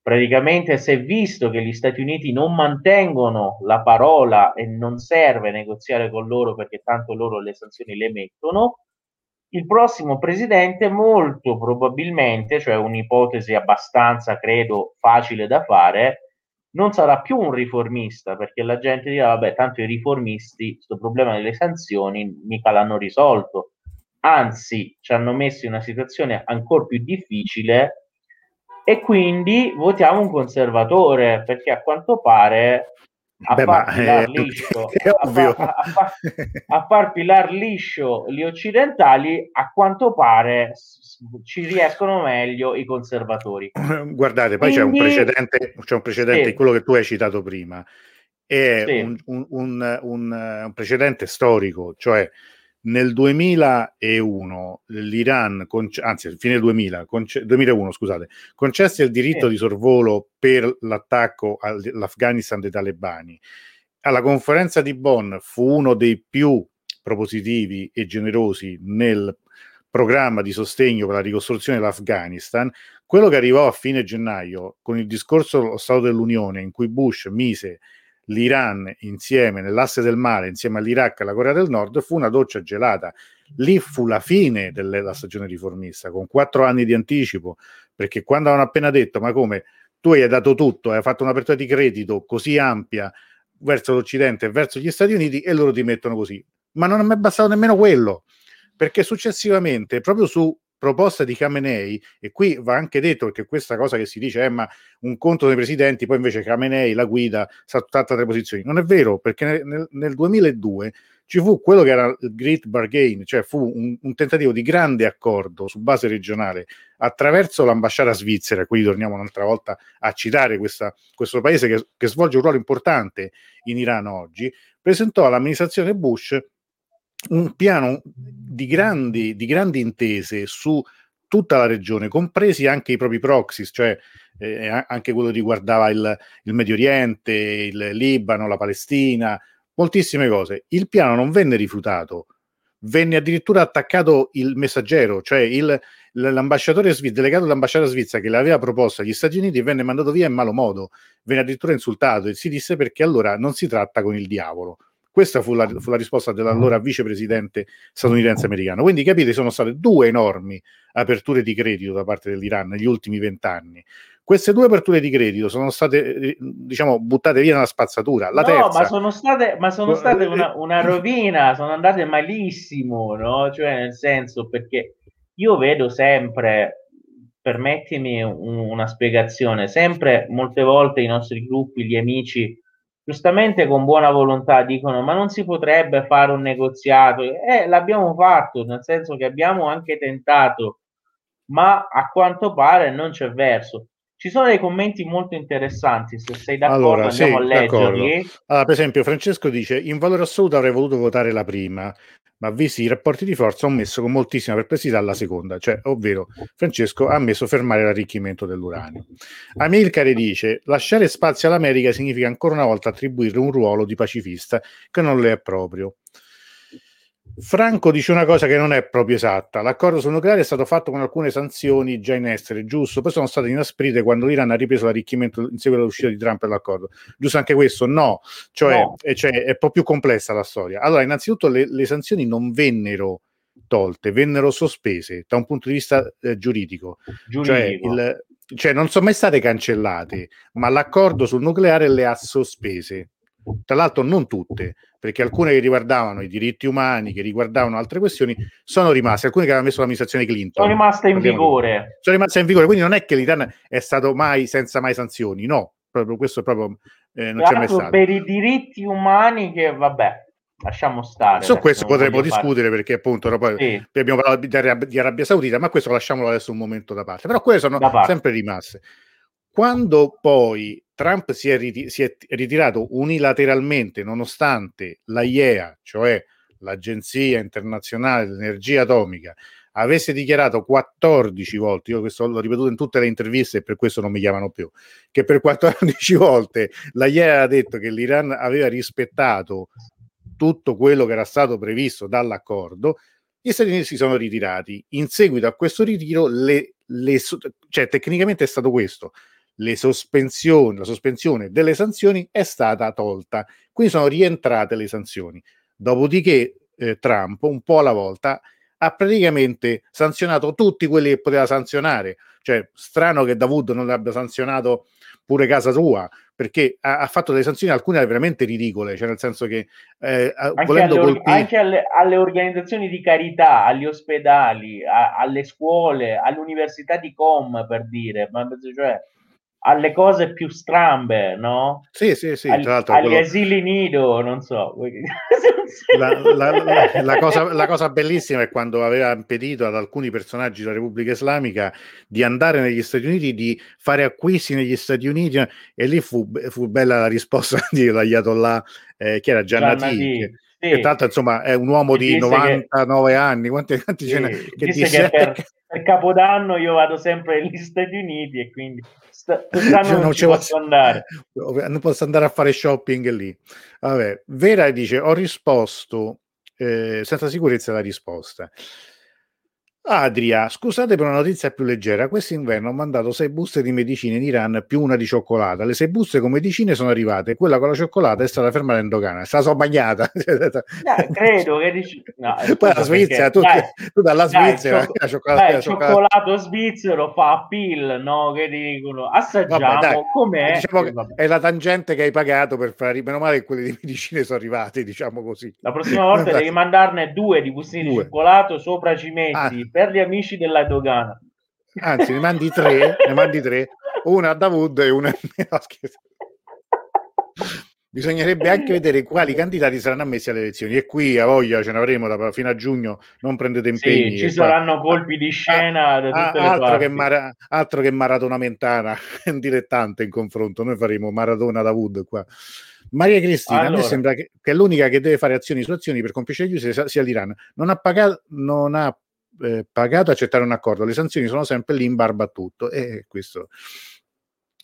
praticamente si è visto che gli Stati Uniti non mantengono la parola e non serve negoziare con loro perché tanto loro le sanzioni le mettono, il prossimo presidente molto probabilmente, cioè un'ipotesi abbastanza, credo, facile da fare, non sarà più un riformista perché la gente dirà vabbè tanto i riformisti questo problema delle sanzioni mica l'hanno risolto. Anzi ci hanno messo in una situazione ancora più difficile e quindi votiamo un conservatore perché a quanto pare a Beh, far pilar [laughs] è, liscio a far, a, far, a far pilar liscio gli occidentali a quanto pare ci riescono meglio i conservatori guardate poi Quindi, c'è un precedente c'è un precedente sì. quello che tu hai citato prima è sì. un, un, un, un, precedente storico cioè nel 2001 l'Iran, conce- anzi fine 2000, conce- 2001 scusate, concesse il diritto sì. di sorvolo per l'attacco all'Afghanistan dei talebani. Alla conferenza di Bonn fu uno dei più propositivi e generosi nel programma di sostegno per la ricostruzione dell'Afghanistan. Quello che arrivò a fine gennaio con il discorso dello Stato dell'Unione in cui Bush mise l'Iran insieme nell'asse del mare, insieme all'Iraq e alla Corea del Nord, fu una doccia gelata. Lì fu la fine della stagione riformista, con quattro anni di anticipo, perché quando hanno appena detto, ma come, tu hai dato tutto, hai fatto un'apertura di credito così ampia verso l'Occidente e verso gli Stati Uniti e loro ti mettono così. Ma non è mai bastato nemmeno quello, perché successivamente, proprio su proposta di Khamenei, e qui va anche detto perché questa cosa che si dice, è eh, ma un conto dei presidenti, poi invece Khamenei, la guida, sa tutte altre posizioni. Non è vero, perché nel, nel 2002 ci fu quello che era il Great Bargain, cioè fu un, un, tentativo di grande accordo su base regionale attraverso l'ambasciata svizzera, qui torniamo un'altra volta a citare questa, questo paese che, che svolge un ruolo importante in Iran oggi, presentò all'amministrazione Bush un piano di grandi, di grandi intese su tutta la regione, compresi anche i propri proxies, cioè eh, anche quello riguardava il, il, Medio Oriente, il Libano, la Palestina, moltissime cose. Il piano non venne rifiutato, venne addirittura attaccato il messaggero, cioè il, l'ambasciatore svizzero, delegato dell'ambasciata svizzera che l'aveva proposta agli Stati Uniti venne mandato via in malo modo, venne addirittura insultato e si disse perché allora non si tratta con il diavolo questa fu la, fu la risposta dell'allora vicepresidente statunitense americano. Quindi capite, sono state due enormi aperture di credito da parte dell'Iran negli ultimi vent'anni. Queste due aperture di credito sono state, eh, diciamo, buttate via nella spazzatura. La no, terza, ma sono state, ma sono state una, una rovina, sono andate malissimo, no? Cioè, nel senso, perché io vedo sempre, permettimi un, una spiegazione, sempre, molte volte i nostri gruppi, gli amici, giustamente con buona volontà dicono ma non si potrebbe fare un negoziato? Eh l'abbiamo fatto nel senso che abbiamo anche tentato ma a quanto pare non c'è verso. Ci sono dei commenti molto interessanti se sei d'accordo allora, andiamo sì, a leggerli. allora, per esempio Francesco dice in valore assoluto avrei voluto votare la prima ma visti i rapporti di forza ho messo con moltissima perplessità la seconda, cioè ovvero Francesco ha messo fermare l'arricchimento dell'uranio. Amilcare dice lasciare spazio all'America significa ancora una volta attribuire un ruolo di pacifista che non le è proprio. Franco dice una cosa che non è proprio esatta. L'accordo sul nucleare è stato fatto con alcune sanzioni già in essere, giusto? Poi sono state inasprite quando l'Iran ha ripreso l'arricchimento in seguito all'uscita di Trump dall'accordo. Giusto anche questo? No, cioè, no. È, cioè è un po' più complessa la storia. Allora, innanzitutto le, le sanzioni non vennero tolte, vennero sospese da un punto di vista eh, giuridico. Cioè, giuridico. Cioè, il, cioè, non sono mai state cancellate, ma l'accordo sul nucleare le ha sospese. Tra l'altro non tutte, perché alcune che riguardavano i diritti umani, che riguardavano altre questioni, sono rimaste, alcune che aveva messo l'amministrazione Clinton. Sono rimaste in vigore. Sono rimaste in vigore, quindi non è che l'Iran è stato mai senza mai sanzioni, no, proprio questo proprio eh, non c'è mai stato. Per i diritti umani che, vabbè, lasciamo stare. Su questo potremmo discutere fare... perché appunto poi sì. abbiamo parlato di Arabia, di Arabia, Saudita, ma questo lasciamolo adesso un momento da parte. Però quelle sono sempre rimaste. Quando poi Trump si è, rit- si è ritirato unilateralmente, nonostante la IEA, cioè l'Agenzia Internazionale dell'Energia Atomica, avesse dichiarato 14 volte, io questo l'ho ripetuto in tutte le interviste e per questo non mi chiamano più, che per 14 [laughs] volte la IEA ha detto che l'Iran aveva rispettato tutto quello che era stato previsto dall'accordo, gli Stati Uniti si sono ritirati. In seguito a questo ritiro, le, le, cioè tecnicamente è stato questo, le sospensioni, la sospensione delle sanzioni è stata tolta, quindi sono rientrate le sanzioni. Dopodiché eh, Trump, un po' alla volta, ha praticamente sanzionato tutti quelli che poteva sanzionare. Cioè, strano che Davud non abbia sanzionato pure casa sua, perché ha, ha, fatto delle sanzioni, alcune veramente ridicole, cioè nel senso che eh, anche, alle, colpire... anche alle, alle, organizzazioni di carità, agli ospedali, a, alle scuole, all'università di Com, per dire, ma cioè alle cose più strambe, no? Sì, sì, sì. Al, agli quello... asili nido, [laughs] non so. La, la, la, la, cosa, la, cosa, bellissima è quando aveva impedito ad alcuni personaggi della Repubblica Islamica di andare negli Stati Uniti, di fare acquisti negli Stati Uniti e lì fu, fu bella la risposta [laughs] di Ayatollah, eh, che era Giannati. Che, sì. che tanto insomma è un uomo di 99 che... anni, quanti, quanti sì. ce n'è? Che disse, che per, per Capodanno io vado sempre [laughs] negli Stati Uniti e quindi quest'anno non, non ci posso andare. Non posso andare a fare shopping lì. Vabbè, Vera dice: Ho risposto eh, senza sicurezza la risposta. Adria, scusate per una notizia più leggera, quest'inverno ho mandato sei buste di medicine in Iran più una di cioccolata. Le sei buste con medicine sono arrivate, quella con la cioccolata è stata fermata in dogana, è stata so bagnata. [laughs] No, credo che dici... No, Poi la Svizzera, tu, dai, tu dalla Svizzera, dai, la cioccolata, dai, la cioccolato svizzero fa appeal, no? Che dicono, assaggiamo, Vabbè, com'è? Diciamo è la tangente che hai pagato per fare, meno male che quelle di medicine sono arrivate, diciamo così. La prossima volta devi mandarne due di bustine di cioccolato, sopra ci metti... Ah per gli amici della dogana. Anzi, ne mandi tre, ne mandi tre, una a Davud e una a Bisognerebbe anche vedere quali candidati saranno ammessi alle elezioni e qui a voglia ce ne avremo fino a giugno, non prendete impegni. Sì, ci saranno qua. colpi di scena ah, da tutte ah, altro, che mara, altro che Maratona Mentana, [laughs] dilettante in confronto, noi faremo Maratona Davud qua. Maria Cristina, allora. a me sembra che, che, è l'unica che deve fare azioni su azioni per compiere gli usi sia l'Iran. Non ha, pagato, non ha eh, pagato accettare un accordo, le sanzioni sono sempre lì in barba a tutto e questo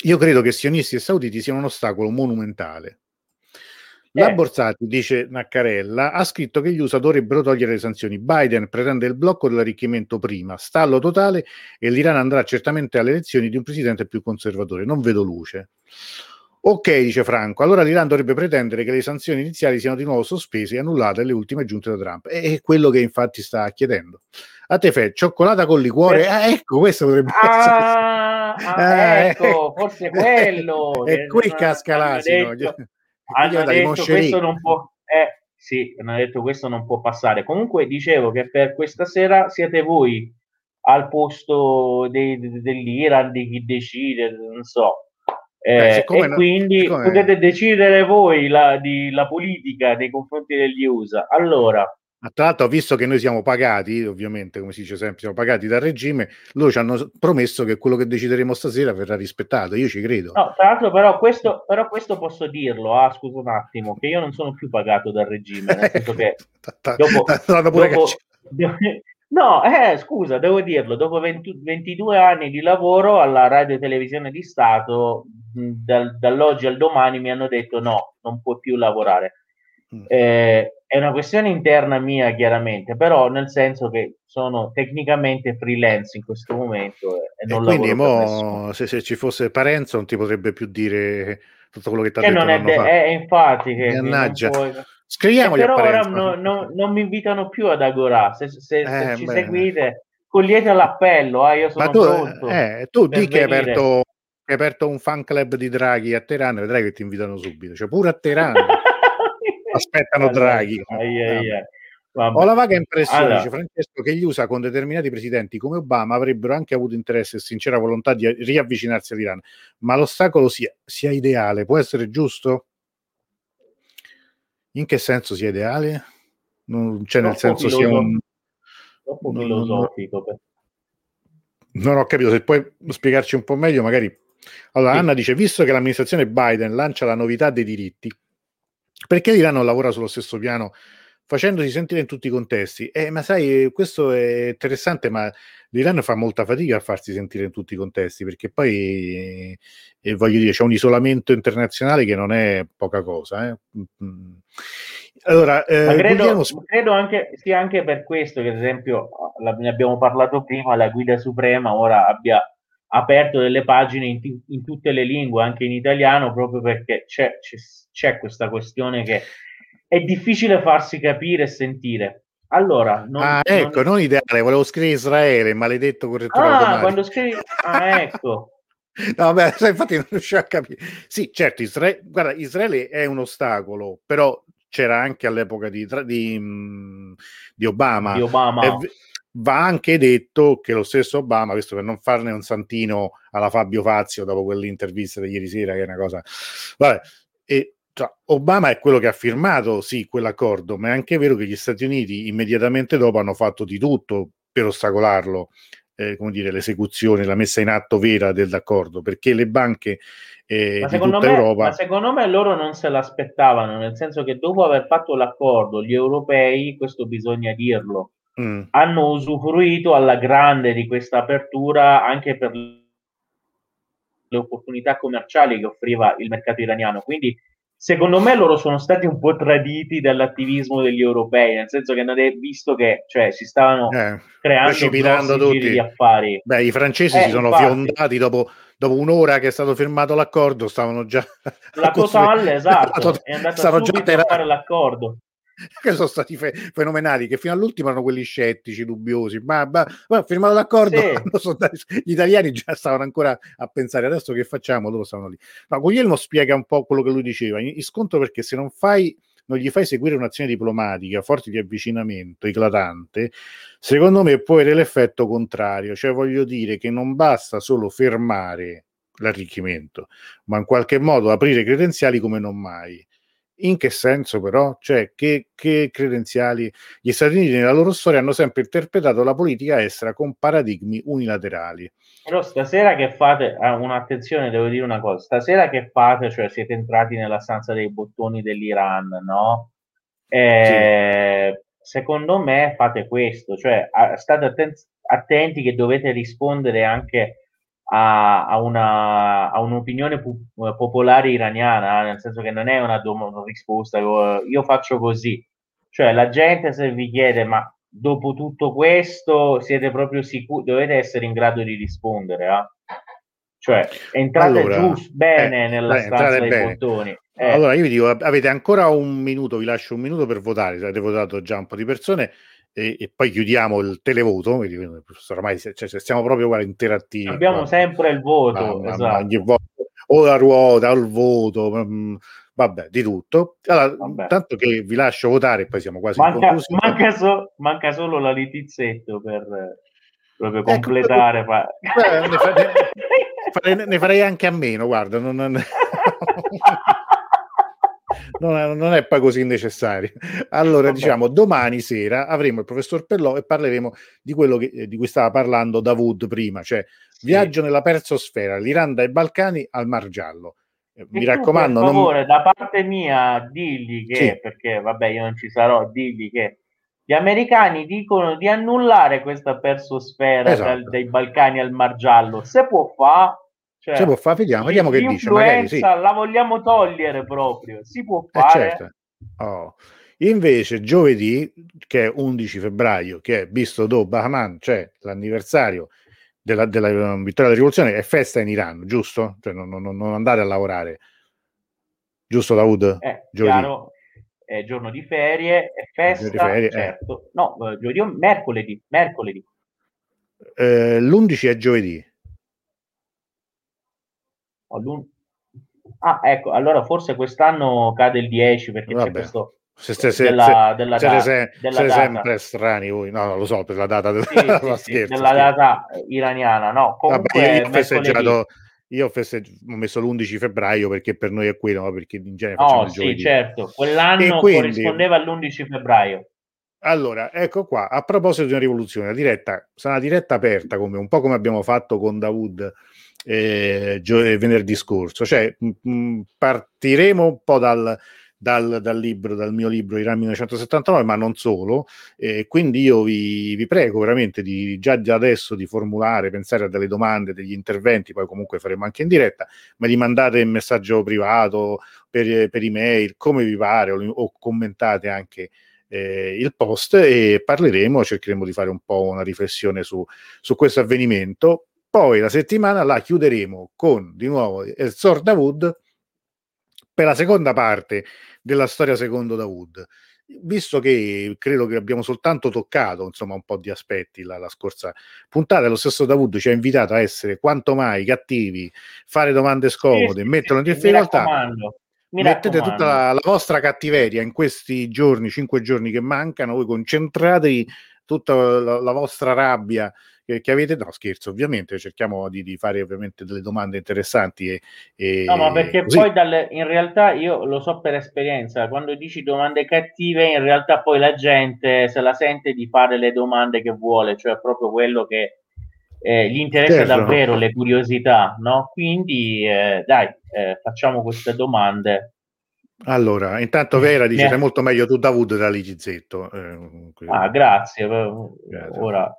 io credo che sionisti e sauditi siano un ostacolo monumentale. La eh. Borsati, dice Naccarella, ha scritto che gli USA dovrebbero togliere le sanzioni. Biden pretende il blocco dell'arricchimento prima, stallo totale e l'Iran andrà certamente alle elezioni di un presidente più conservatore. Non vedo luce. Ok, dice Franco, allora l'Iran dovrebbe pretendere che le sanzioni iniziali siano di nuovo sospese e annullate alle ultime giunte da Trump. È quello che infatti sta chiedendo. A te Fe, cioccolata con liquore? Ah, ecco, questo potrebbe ah, essere. Ah, eh, ecco, forse quello. [laughs] e qui casca l'asino. Hanno [laughs] detto, hanno detto questo non può... Eh, sì, hanno detto questo non può passare. Comunque dicevo che per questa sera siete voi al posto dei, dell'Iran, di chi decide, non so eh, e quindi siccome... potete decidere voi la, di, la politica nei confronti degli USA. Allora, tra l'altro, visto che noi siamo pagati, ovviamente, come si dice sempre, siamo pagati dal regime, loro ci hanno promesso che quello che decideremo stasera verrà rispettato. Io ci credo. No, tra l'altro, però, questo, però questo posso dirlo. Ah, scusa un attimo, che io non sono più pagato dal regime. Nel senso che [laughs] dopo, dopo, [laughs] No, eh, scusa, devo dirlo, dopo 20, 22 anni di lavoro alla radio e televisione di Stato, dal, dall'oggi al domani mi hanno detto no, non puoi più lavorare. Mm. Eh, è una questione interna mia, chiaramente, però nel senso che sono tecnicamente freelance in questo momento e, non e quindi mo, se, se, ci fosse Parenzo non ti potrebbe più dire tutto quello che ti ha detto non è, de- è, infatti che Mannaggia. Puoi... Scriviamoli però ora no, no, non mi invitano più ad Agora. Se, se, eh, se ci seguite, cogliete l'appello. Eh, io sono Ma tu, pronto. Eh, tu di che hai aperto, hai aperto un fan club di Draghi a Teheran, vedrai che ti invitano subito. Cioè, pure a Teheran [laughs] aspettano Draghi. Ai, ai, ai. Ho la vaga impressione, allora. dice Francesco, che gli USA con determinati presidenti come Obama avrebbero anche avuto interesse e sincera volontà di riavvicinarsi all'Iran, ma l'ostacolo sia, sia ideale, può essere giusto? In che senso sia ideale? Non, cioè, nel senso sia un... Troppo non, filosofico. Non, non ho capito, se puoi spiegarci un po' meglio, magari... Allora, sì. Anna dice, visto che l'amministrazione Biden lancia la novità dei diritti, perché l'Iran non lavora sullo stesso piano facendosi sentire in tutti i contesti. Eh, ma sai, questo è interessante, ma l'Iran fa molta fatica a farsi sentire in tutti i contesti, perché poi, eh, voglio dire, c'è un isolamento internazionale che non è poca cosa. Eh. Mm. Allora, eh, credo, vogliamo... credo anche, sia anche per questo che, ad esempio, la, ne abbiamo parlato prima, la guida suprema ora abbia aperto delle pagine in, t- in tutte le lingue, anche in italiano, proprio perché c'è, c'è, c'è questa questione che è difficile farsi capire e sentire. Allora, non, ah, ecco, non... non ideale, volevo scrivere Israele, maledetto correttore ah, quando scrivi... Ah, ecco. [laughs] no, beh, infatti non riuscivo a capire. Sì, certo, Israele, guarda, Israele è un ostacolo, però c'era anche all'epoca di, di, mm, di Obama. Di Obama. E, va anche detto che lo stesso Obama, questo per non farne un santino alla Fabio Fazio dopo quell'intervista di ieri sera, che è una cosa... Vabbè, e cioè, Obama è quello che ha firmato, sì, quell'accordo, ma è anche vero che gli Stati Uniti immediatamente dopo hanno fatto di tutto per ostacolarlo, eh, come dire, l'esecuzione, la messa in atto vera dell'accordo, perché le banche eh, ma, secondo me, Europa... ma secondo me loro non se l'aspettavano, nel senso che dopo aver fatto l'accordo, gli europei, questo bisogna dirlo, mm. hanno usufruito alla grande di questa apertura anche per le opportunità commerciali che offriva il mercato iraniano. Quindi secondo me loro sono stati un po' traditi dall'attivismo degli europei, nel senso che hanno visto che cioè, si stavano eh, creando tutti. di affari. Beh, i francesi eh, si sono infatti, fiondati dopo, dopo, un'ora che è stato firmato l'accordo, stavano già... La [laughs] Total, esatto, [laughs] è andata subito già a fare l'accordo [laughs] che sono stati fe- fenomenali, che fino all'ultimo erano quelli scettici, dubbiosi, ma, ma, ma firmato l'accordo, sì. [laughs] gli italiani già stavano ancora a pensare adesso che facciamo, loro stavano lì. Ma Guglielmo spiega un po' quello che lui diceva, in, in sconto perché se non fai non gli fai seguire un'azione diplomatica forte di avvicinamento, eclatante, secondo me può avere l'effetto contrario, cioè voglio dire che non basta solo fermare l'arricchimento, ma in qualche modo aprire credenziali come non mai. In che senso però? Cioè, che, che, credenziali? Gli Stati Uniti nella loro storia hanno sempre interpretato la politica estera con paradigmi unilaterali. Però stasera che fate, ah, un'attenzione, devo dire una cosa, stasera che fate, cioè siete entrati nella stanza dei bottoni dell'Iran, no? Eh, sì. Secondo me fate questo, cioè state atten- attenti che dovete rispondere anche a, a, una, a un'opinione pu- popolare iraniana, nel senso che non è una, dom- una risposta, io faccio così. Cioè la gente se vi chiede ma dopo tutto questo siete proprio sicuri, dovete essere in grado di rispondere. Eh? Cioè entrate allora, giusto bene eh, nella dai, stanza dei bene. bottoni. Eh. Allora io vi dico, avete ancora un minuto, vi lascio un minuto per votare, avete votato già un po' di persone e, e, poi chiudiamo il televoto. Ormai cioè, stiamo proprio guarda, interattivi. Abbiamo ma, sempre il voto, ma, esatto. ma, ogni volta, o la ruota o il voto. Mh, vabbè, di tutto. Allora, vabbè. tanto che vi lascio votare, poi siamo quasi manca, manca, so, manca solo la litizzetto per proprio ecco, completare. Fa... beh, ne, [laughs] farei, ne, farei, anche a meno, guarda. Non, non... [laughs] non è, non è poi così necessario. Allora, Vabbè. diciamo, domani sera avremo il professor Pellò e parleremo di quello che, eh, di cui stava parlando Davud prima, cioè sì. viaggio nella perzosfera, l'Iran dai Balcani al Mar Giallo. Eh, mi raccomando, per favore, non... da parte mia, digli che, sì. perché vabbè, io non ci sarò, digli che gli americani dicono di annullare questa persosfera esatto. dai Balcani al Mar Giallo. Se può fare, cioè, si può fare, vediamo, vediamo che dice. Magari, sì. la vogliamo togliere proprio, si può eh, fare. Eh certo. oh. Invece giovedì, che è 11 febbraio, che è visto do Bahman, cioè l'anniversario della, della, vittoria della rivoluzione, è festa in Iran, giusto? Cioè non, non, non andate a lavorare. Giusto Daud? Eh, giovedì. Chiaro, è giorno di ferie, è festa, di ferie, eh. certo. Eh. No, giovedì mercoledì, mercoledì. Eh, l'11 è giovedì. Ah, ecco, allora forse quest'anno cade il 10 perché Vabbè. c'è questo se, se, se, della, della siete, se, della siete sempre strani voi, no, non lo so per la data della, sì, sì, [laughs] sì, della data iraniana, no, comunque Vabbè, io, ho festeggiato, io ho, festeggi- ho messo l'11 febbraio perché per noi è quello, perché in genere facciamo oh, il sì, certo, quell'anno quindi, corrispondeva all'11 febbraio. Allora, ecco qua, a proposito di una rivoluzione, la diretta sarà una diretta aperta, come, un po' come abbiamo fatto con Dawood eh, gio- venerdì scorso, cioè mh, partiremo un po' dal, dal, dal, libro, dal mio libro Iran 1979, ma non solo. Eh, quindi io vi, vi, prego veramente di già, già adesso di formulare, pensare a delle domande, degli interventi, poi comunque faremo anche in diretta, ma li mandate in messaggio privato, per, per email, come vi pare, o, o commentate anche eh, il post e parleremo, cercheremo di fare un po' una riflessione su, su questo avvenimento. Poi la settimana la chiuderemo con di nuovo il Sword Wood per la seconda parte della storia secondo Dawood. Visto che credo che abbiamo soltanto toccato insomma un po' di aspetti la, la scorsa puntata, lo stesso Dawood ci ha invitato a essere quanto mai cattivi, fare domande scomode, sì, metterlo in difficoltà. Mettete tutta la, la, vostra cattiveria in questi giorni, cinque giorni che mancano, voi concentratevi tutta la, la vostra rabbia che, che, avete. No, scherzo, ovviamente, cerchiamo di, di, fare ovviamente delle domande interessanti. E, e no, ma perché così. poi dalle, in realtà io lo so per esperienza, quando dici domande cattive, in realtà poi la gente se la sente di fare le domande che vuole, cioè proprio quello che eh, gli interessa certo. davvero, le curiosità, no? Quindi eh, dai, eh, facciamo queste domande. Allora, intanto Vera dice: Sei molto meglio tu, Davud, da Ligizetto. Eh, ah, grazie. grazie. Ora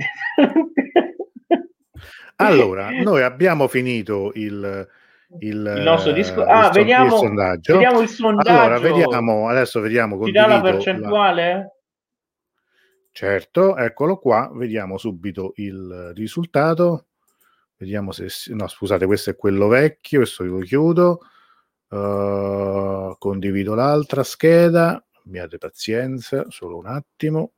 [laughs] allora, noi abbiamo finito il, il, il nostro disco. Ah, il, vediamo, il sondaggio. vediamo il sondaggio. Allora, vediamo, adesso vediamo. Ci dà la percentuale? La... Certo, eccolo qua, vediamo subito il risultato. Vediamo se... No, scusate, questo è quello vecchio, questo lo chiudo. Uh, condivido l'altra scheda. Abbiate pazienza, solo un attimo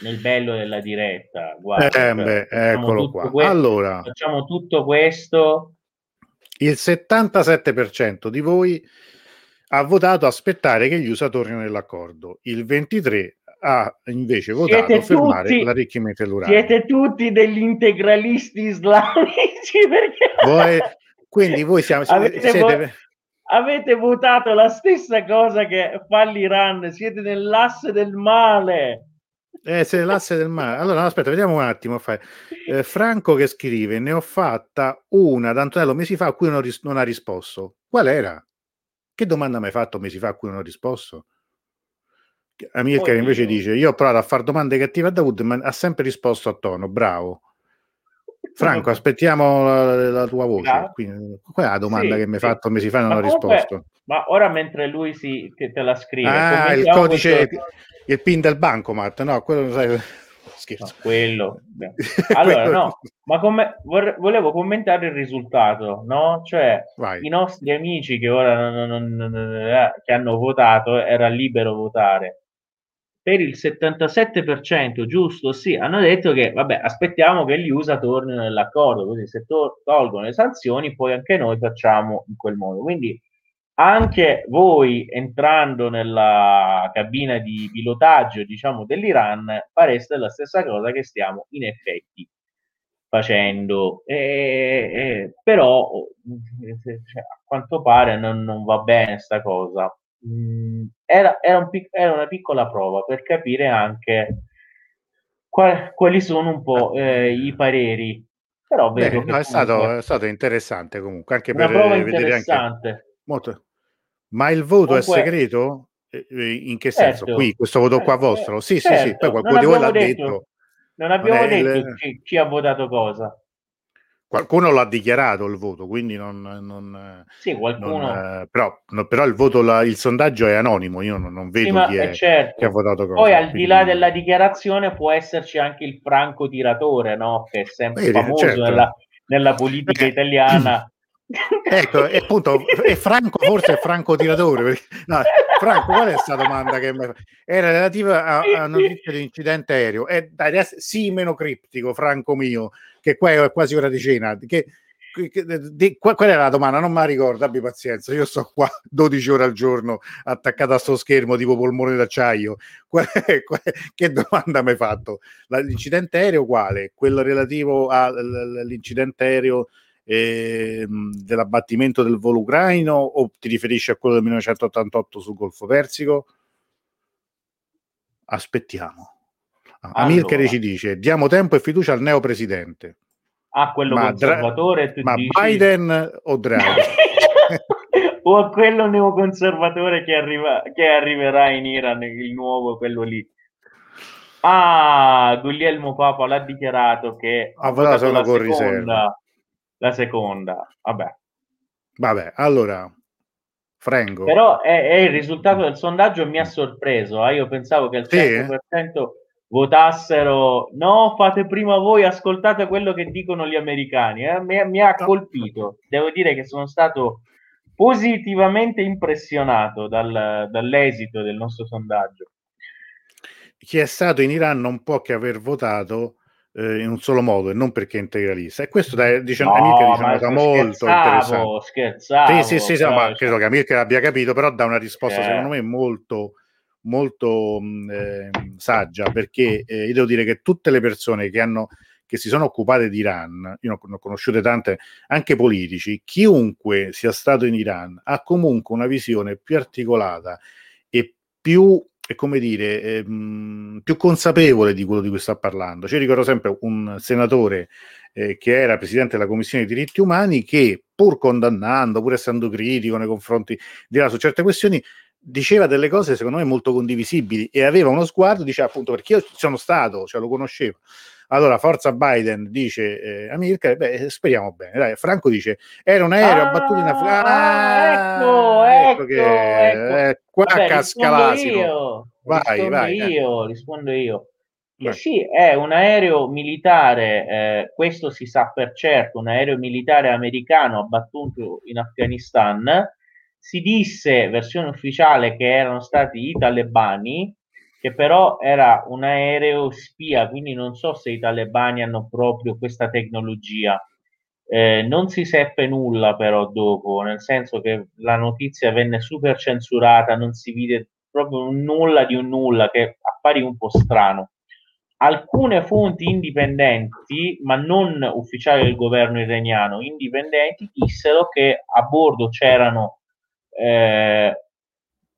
nel bello della diretta. Guarda, eh, beh, eccolo qua. Questo, allora, facciamo tutto questo. Il 77% di voi ha votato aspettare che gli USA tornino nell'accordo. Il 23% ha invece votato siete fermare tutti, l'arricchimento dell'uranio. Siete tutti degli integralisti islamici [laughs] perché... Voi, quindi voi siamo, avete, siete... vo- avete votato la stessa cosa che fa l'Iran, siete nell'asse del male. Eh, se l'asse del mare. Allora, aspetta, vediamo un attimo. Eh, Franco che scrive: Ne ho fatta una da Antonello mesi fa a cui non, ris- non ha risposto. Qual era? Che domanda mi hai fatto mesi fa a cui non ho risposto? Amilcar invece dice: Io ho provato a fare domande cattive a Dawood, ma ha sempre risposto a tono. Bravo. Franco, [laughs] aspettiamo la, la tua voce. Quindi, qual è la domanda sì, che mi hai sì. fatto mesi fa e non ma ho comunque, risposto? Ma ora mentre lui si, te la scrive, ah, il codice. Questo il pin del bancomat, no, quello sai, scherzo. No, [laughs] quello. Allora, no, ma come, volevo commentare il risultato, no? Cioè, Vai. i nostri amici che ora non, non, non, eh, che hanno votato, era libero votare. Per il 77%, giusto? Sì, hanno detto che, vabbè, aspettiamo che gli USA tornino nell'accordo, così se to- tolgono le sanzioni, poi anche noi facciamo in quel modo. Quindi anche voi entrando nella cabina di pilotaggio diciamo dell'Iran fareste la stessa cosa che stiamo in effetti facendo. E, e, però cioè, a quanto pare non, non va bene sta cosa. Mm, era, era, un pic- era, una piccola prova per capire anche qual- quali sono un po' eh, i pareri. Però Beh, no, è, stato, è, stato, interessante comunque anche una per prova vedere anche Molto. Ma il voto Comunque, è segreto? In che senso? Certo, Qui, questo voto qua eh, vostro? Sì, certo, sì, sì, poi qualcuno di voi l'ha detto. detto. Non abbiamo detto il... chi, chi, ha votato cosa. Qualcuno l'ha dichiarato il voto, quindi non... non sì, qualcuno... Non, però, però, il voto, la, il sondaggio è anonimo, io non, non vedo sì, chi, è, certo. chi, ha votato cosa. Poi al quindi... di là della dichiarazione può esserci anche il francotiratore, no? Che è sempre Beh, famoso certo. nella, nella politica italiana [clears throat] [clears throat] ecco, e appunto, e Franco forse è Franco tiratore. Perché, no, Franco, qual è questa domanda che mi... era relativa a, a notizia di incidente aereo? E dai, sì, meno criptico, Franco mio, che qua è quasi ora di cena. Che, che, di, qual, qual, era la domanda? Non me la ricordo, abbi pazienza. Io sto qua [laughs] 12 ore al giorno attaccato a sto schermo tipo polmone d'acciaio. Qual è, [laughs] qual è, che domanda mi hai fatto? l'incidente aereo quale? Quello relativo all'incidente aereo eh, dell'abbattimento del volo ucraino o ti riferisci a quello del 1988 sul Golfo Persico? Aspettiamo. Allora. Amilcare ci dice: diamo tempo e fiducia al neopresidente. Ah, quello ma conservatore. Dra- ma dici... Biden o Draghi? [laughs] o a quello neoconservatore che, arriva, che arriverà in Iran, il nuovo, quello lì. Ah, Guglielmo Papa l'ha dichiarato che ha votato la seconda, riserva. La seconda. Vabbè. Vabbè, allora Frengo. Però è, è il risultato del sondaggio mi ha sorpreso. Eh? Io pensavo che il 100% sì? votassero no, fate prima voi, ascoltate quello che dicono gli americani. Eh? Mi, mi, ha colpito. Devo dire che sono stato positivamente impressionato dal, dall'esito del nostro sondaggio chi è stato in Iran non può che aver votato eh, in un solo modo e non perché è integralista. E questo da, dice, no, Amilcar dice una cosa molto interessante. Scherzavo, sì, sì, sì, sì ma credo che Amilcar abbia capito, però dà una risposta eh. secondo me molto molto eh, saggia perché eh, io devo dire che tutte le persone che hanno che si sono occupate di Iran, io ne ho conosciute tante, anche politici, chiunque sia stato in Iran ha comunque una visione più articolata e più è come dire, ehm, più consapevole di quello di cui sta parlando. Ci ricordo sempre un senatore eh, che era presidente della Commissione dei diritti umani che, pur condannando, pur essendo critico nei confronti di là su certe questioni, diceva delle cose secondo me molto condivisibili e aveva uno sguardo, diceva appunto perché io sono stato, cioè lo conoscevo. Allora, forza Biden, dice eh, Amilcar, beh, speriamo bene. Dai, Franco dice, era un aereo ah, abbattuto in Africa. Ah, ecco, ecco, ecco, che, ecco. Eh, qua Vabbè, casca l'asino. Vai, rispondo vai. Io, eh. rispondo io. Che sì, è un aereo militare, eh, questo si sa per certo, un aereo militare americano abbattuto in Afghanistan. Si disse, versione ufficiale, che erano stati i talebani, che però era un aereo spia, quindi non so se i talebani hanno proprio questa tecnologia. Eh, non si seppe nulla però dopo, nel senso che la notizia venne super censurata, non si vide proprio nulla di un nulla che apparì un po' strano. Alcune fonti indipendenti, ma non ufficiali del governo iraniano, indipendenti, dissero che a bordo c'erano eh,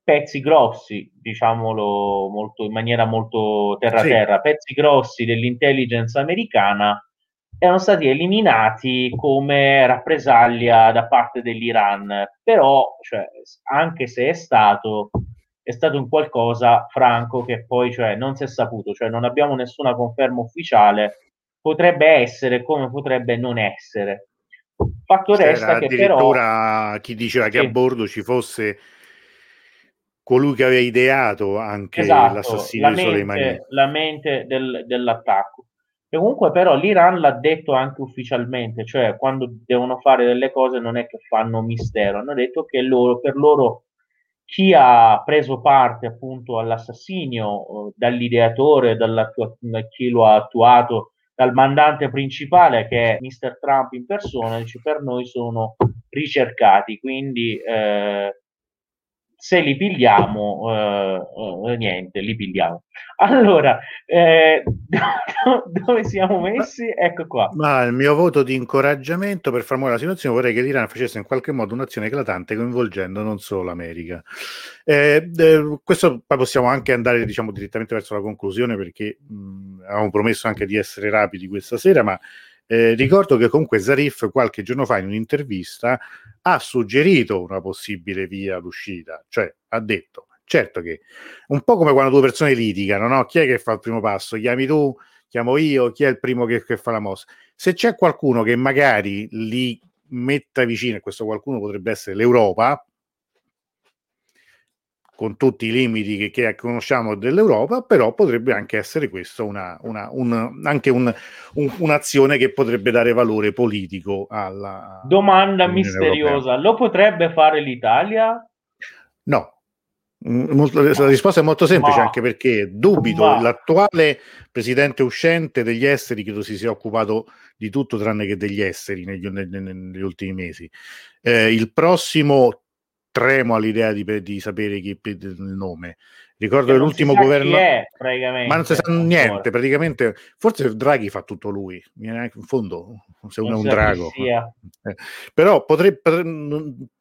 pezzi grossi, diciamolo molto, in maniera molto terra-terra, sì. pezzi grossi dell'intelligence americana erano stati eliminati come rappresaglia da parte dell'Iran, però cioè, anche se è stato, è stato un qualcosa franco che poi cioè, non si è saputo, cioè non abbiamo nessuna conferma ufficiale, potrebbe essere come potrebbe non essere. Fatto C'era resta che però... chi diceva sì. che a bordo ci fosse colui che aveva ideato anche esatto, l'assassinio la mente, di Soleimani. La mente del, dell'attacco. E comunque però l'Iran l'ha detto anche ufficialmente, cioè quando devono fare delle cose non è che fanno mistero, hanno detto che loro, per loro chi ha preso parte appunto all'assassinio eh, dall'ideatore, da chi lo ha attuato, dal mandante principale che è Mr. Trump in persona, dice per noi sono ricercati, quindi eh, se li pigliamo, eh, eh, niente, li pigliamo. Allora, eh, [laughs] dove siamo messi? Ecco qua. Ma il mio voto di incoraggiamento per far muovere la situazione vorrei che l'Iran facesse in qualche modo un'azione eclatante coinvolgendo non solo l'America. Eh, eh, questo poi possiamo anche andare diciamo, direttamente verso la conclusione perché mh, avevamo promesso anche di essere rapidi questa sera, ma eh, ricordo che comunque Zarif qualche giorno fa in un'intervista ha suggerito una possibile via d'uscita, cioè ha detto, certo che un po' come quando due persone litigano, no? chi è che fa il primo passo? Chiami tu, chiamo io, chi è il primo che, che fa la mossa? Se c'è qualcuno che magari li metta vicino, e questo qualcuno potrebbe essere l'Europa, con tutti i limiti che, che conosciamo dell'Europa, però potrebbe anche essere questo una, una, un, anche un, un, un'azione che potrebbe dare valore politico alla domanda misteriosa. Europea. Lo potrebbe fare l'Italia? No. Mm, la risposta è molto semplice, Ma... anche perché dubito Ma... l'attuale presidente uscente degli esteri credo si sia occupato di tutto tranne che degli esteri negli, negli, negli ultimi mesi. Eh, il prossimo tremo all'idea di, di sapere chi il nome. Ricordo che l'ultimo governo. È, ma non si sa niente, praticamente. Forse Draghi fa tutto lui. In fondo, se uno è un drago. Eh, però potrebbe.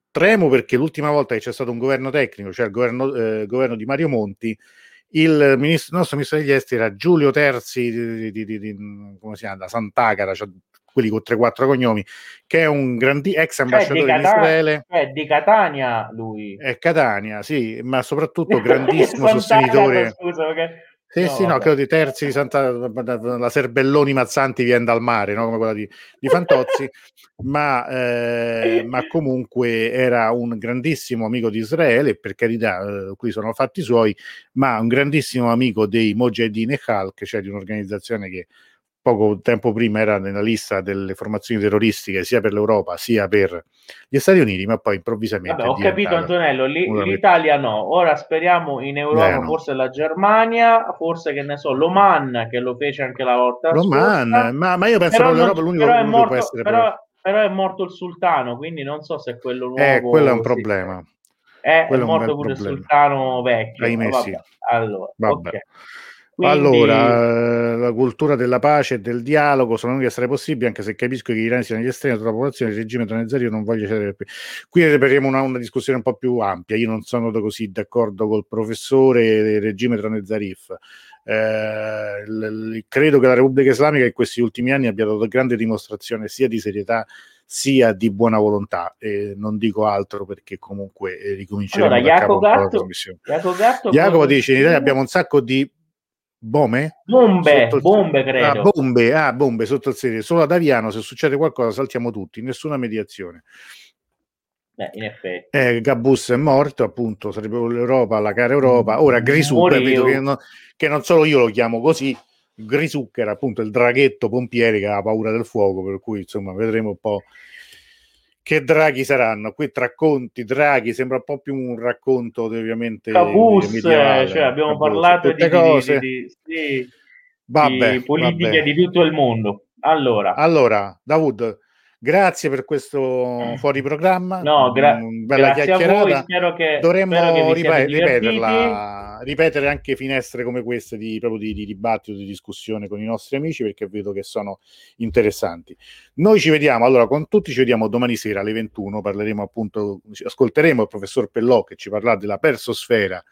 Tremo perché l'ultima volta che c'è stato un governo tecnico, cioè il governo, eh, governo di Mario Monti, il, ministro, il nostro ministro degli esteri era Giulio Terzi di, di, di, di come si chiama, Sant'Agara, cioè quelli con 3-4 cognomi, che è un grandi ex cioè, ambasciatore cioè, di, Catania, Israele. È di Catania lui. È Catania, sì, ma soprattutto [laughs] grandissimo sostenitore. Scusa, perché... Sì, no, sì, vabbè. no, credo di Terzi di Santa, la Serbelloni Mazzanti viene dal mare, no? come quella di, di Fantozzi, [laughs] ma, eh, ma, comunque era un grandissimo amico di Israele, per carità, eh, qui sono fatti suoi, ma un grandissimo amico dei Mojahedin e Khalk, cioè di un'organizzazione che poco tempo prima era nella lista delle formazioni terroristiche sia per l'Europa sia per gli Stati Uniti, ma poi improvvisamente. Vabbè, ho capito Antonello, li, l'Italia no, ora speriamo in Europa, eh, no. forse la Germania, forse che ne so, l'Oman che lo fece anche la volta L'Oman, ma, ma, io penso che l'Europa non, l'unico però è, morto, può essere però, però, è morto il sultano, quindi non so se quello nuovo... Eh, quello è un problema. È, è morto pure il sultano vecchio. Vabbè, allora, Vabbè. Okay. Quindi... Allora, eh, la cultura della pace e del dialogo sono l'unica strada possibile, anche se capisco che gli iraniani siano gli estremi della popolazione, il regime tranezzario non voglio cedere più. Qui reperiamo una, una, discussione un po' più ampia. Io non sono così d'accordo col professore del regime Tranezarif. Eh, l- l- credo che la Repubblica Islamica in questi ultimi anni abbia dato grande dimostrazione sia di serietà sia di buona volontà e non dico altro perché comunque eh, ricominceremo allora, da Jacopo Gatto, Jacopo, Gatto Jacopo dice in Italia abbiamo un sacco di Bome? Bombe, sotto... bombe credo. Ah, bombe, ah, bombe sotto il sedere. Solo ad Aviano, se succede qualcosa, saltiamo tutti, nessuna mediazione. Eh, in effetti. Eh, Gabus è morto, appunto, sarebbe l'Europa, la cara Europa. Ora Grisù, che, non, che non solo io lo chiamo così, Grisù che era appunto il draghetto pompiere che aveva paura del fuoco, per cui insomma vedremo un po' che draghi saranno? Qui racconti, draghi, sembra un po' più un racconto ovviamente Cabus, cioè abbiamo Cabus, parlato di, cose. di, di, sì, vabbè, di politiche vabbè. di tutto il mondo. Allora, allora Davud, Grazie per questo fuori programma. No, gra- bella chiacchierata. Voi, spero che, Dovremmo spero che ripet- ripeterla, ripetere anche finestre come queste di, proprio di, di, dibattito, di discussione con i nostri amici perché vedo che sono interessanti. Noi ci vediamo, allora con tutti ci vediamo domani sera alle 21, parleremo appunto, ascolteremo il professor Pellò che ci parlerà della persosfera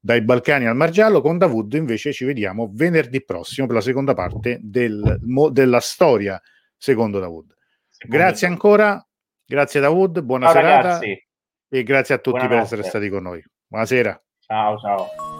dai Balcani al Mar Giallo. Con Davud invece ci vediamo venerdì prossimo per la seconda parte del, della storia secondo Davud. Grazie ancora, grazie Dawood, buona ciao, serata ragazzi. e grazie a tutti Buonanotte. per essere stati con noi. Buonasera. Ciao ciao.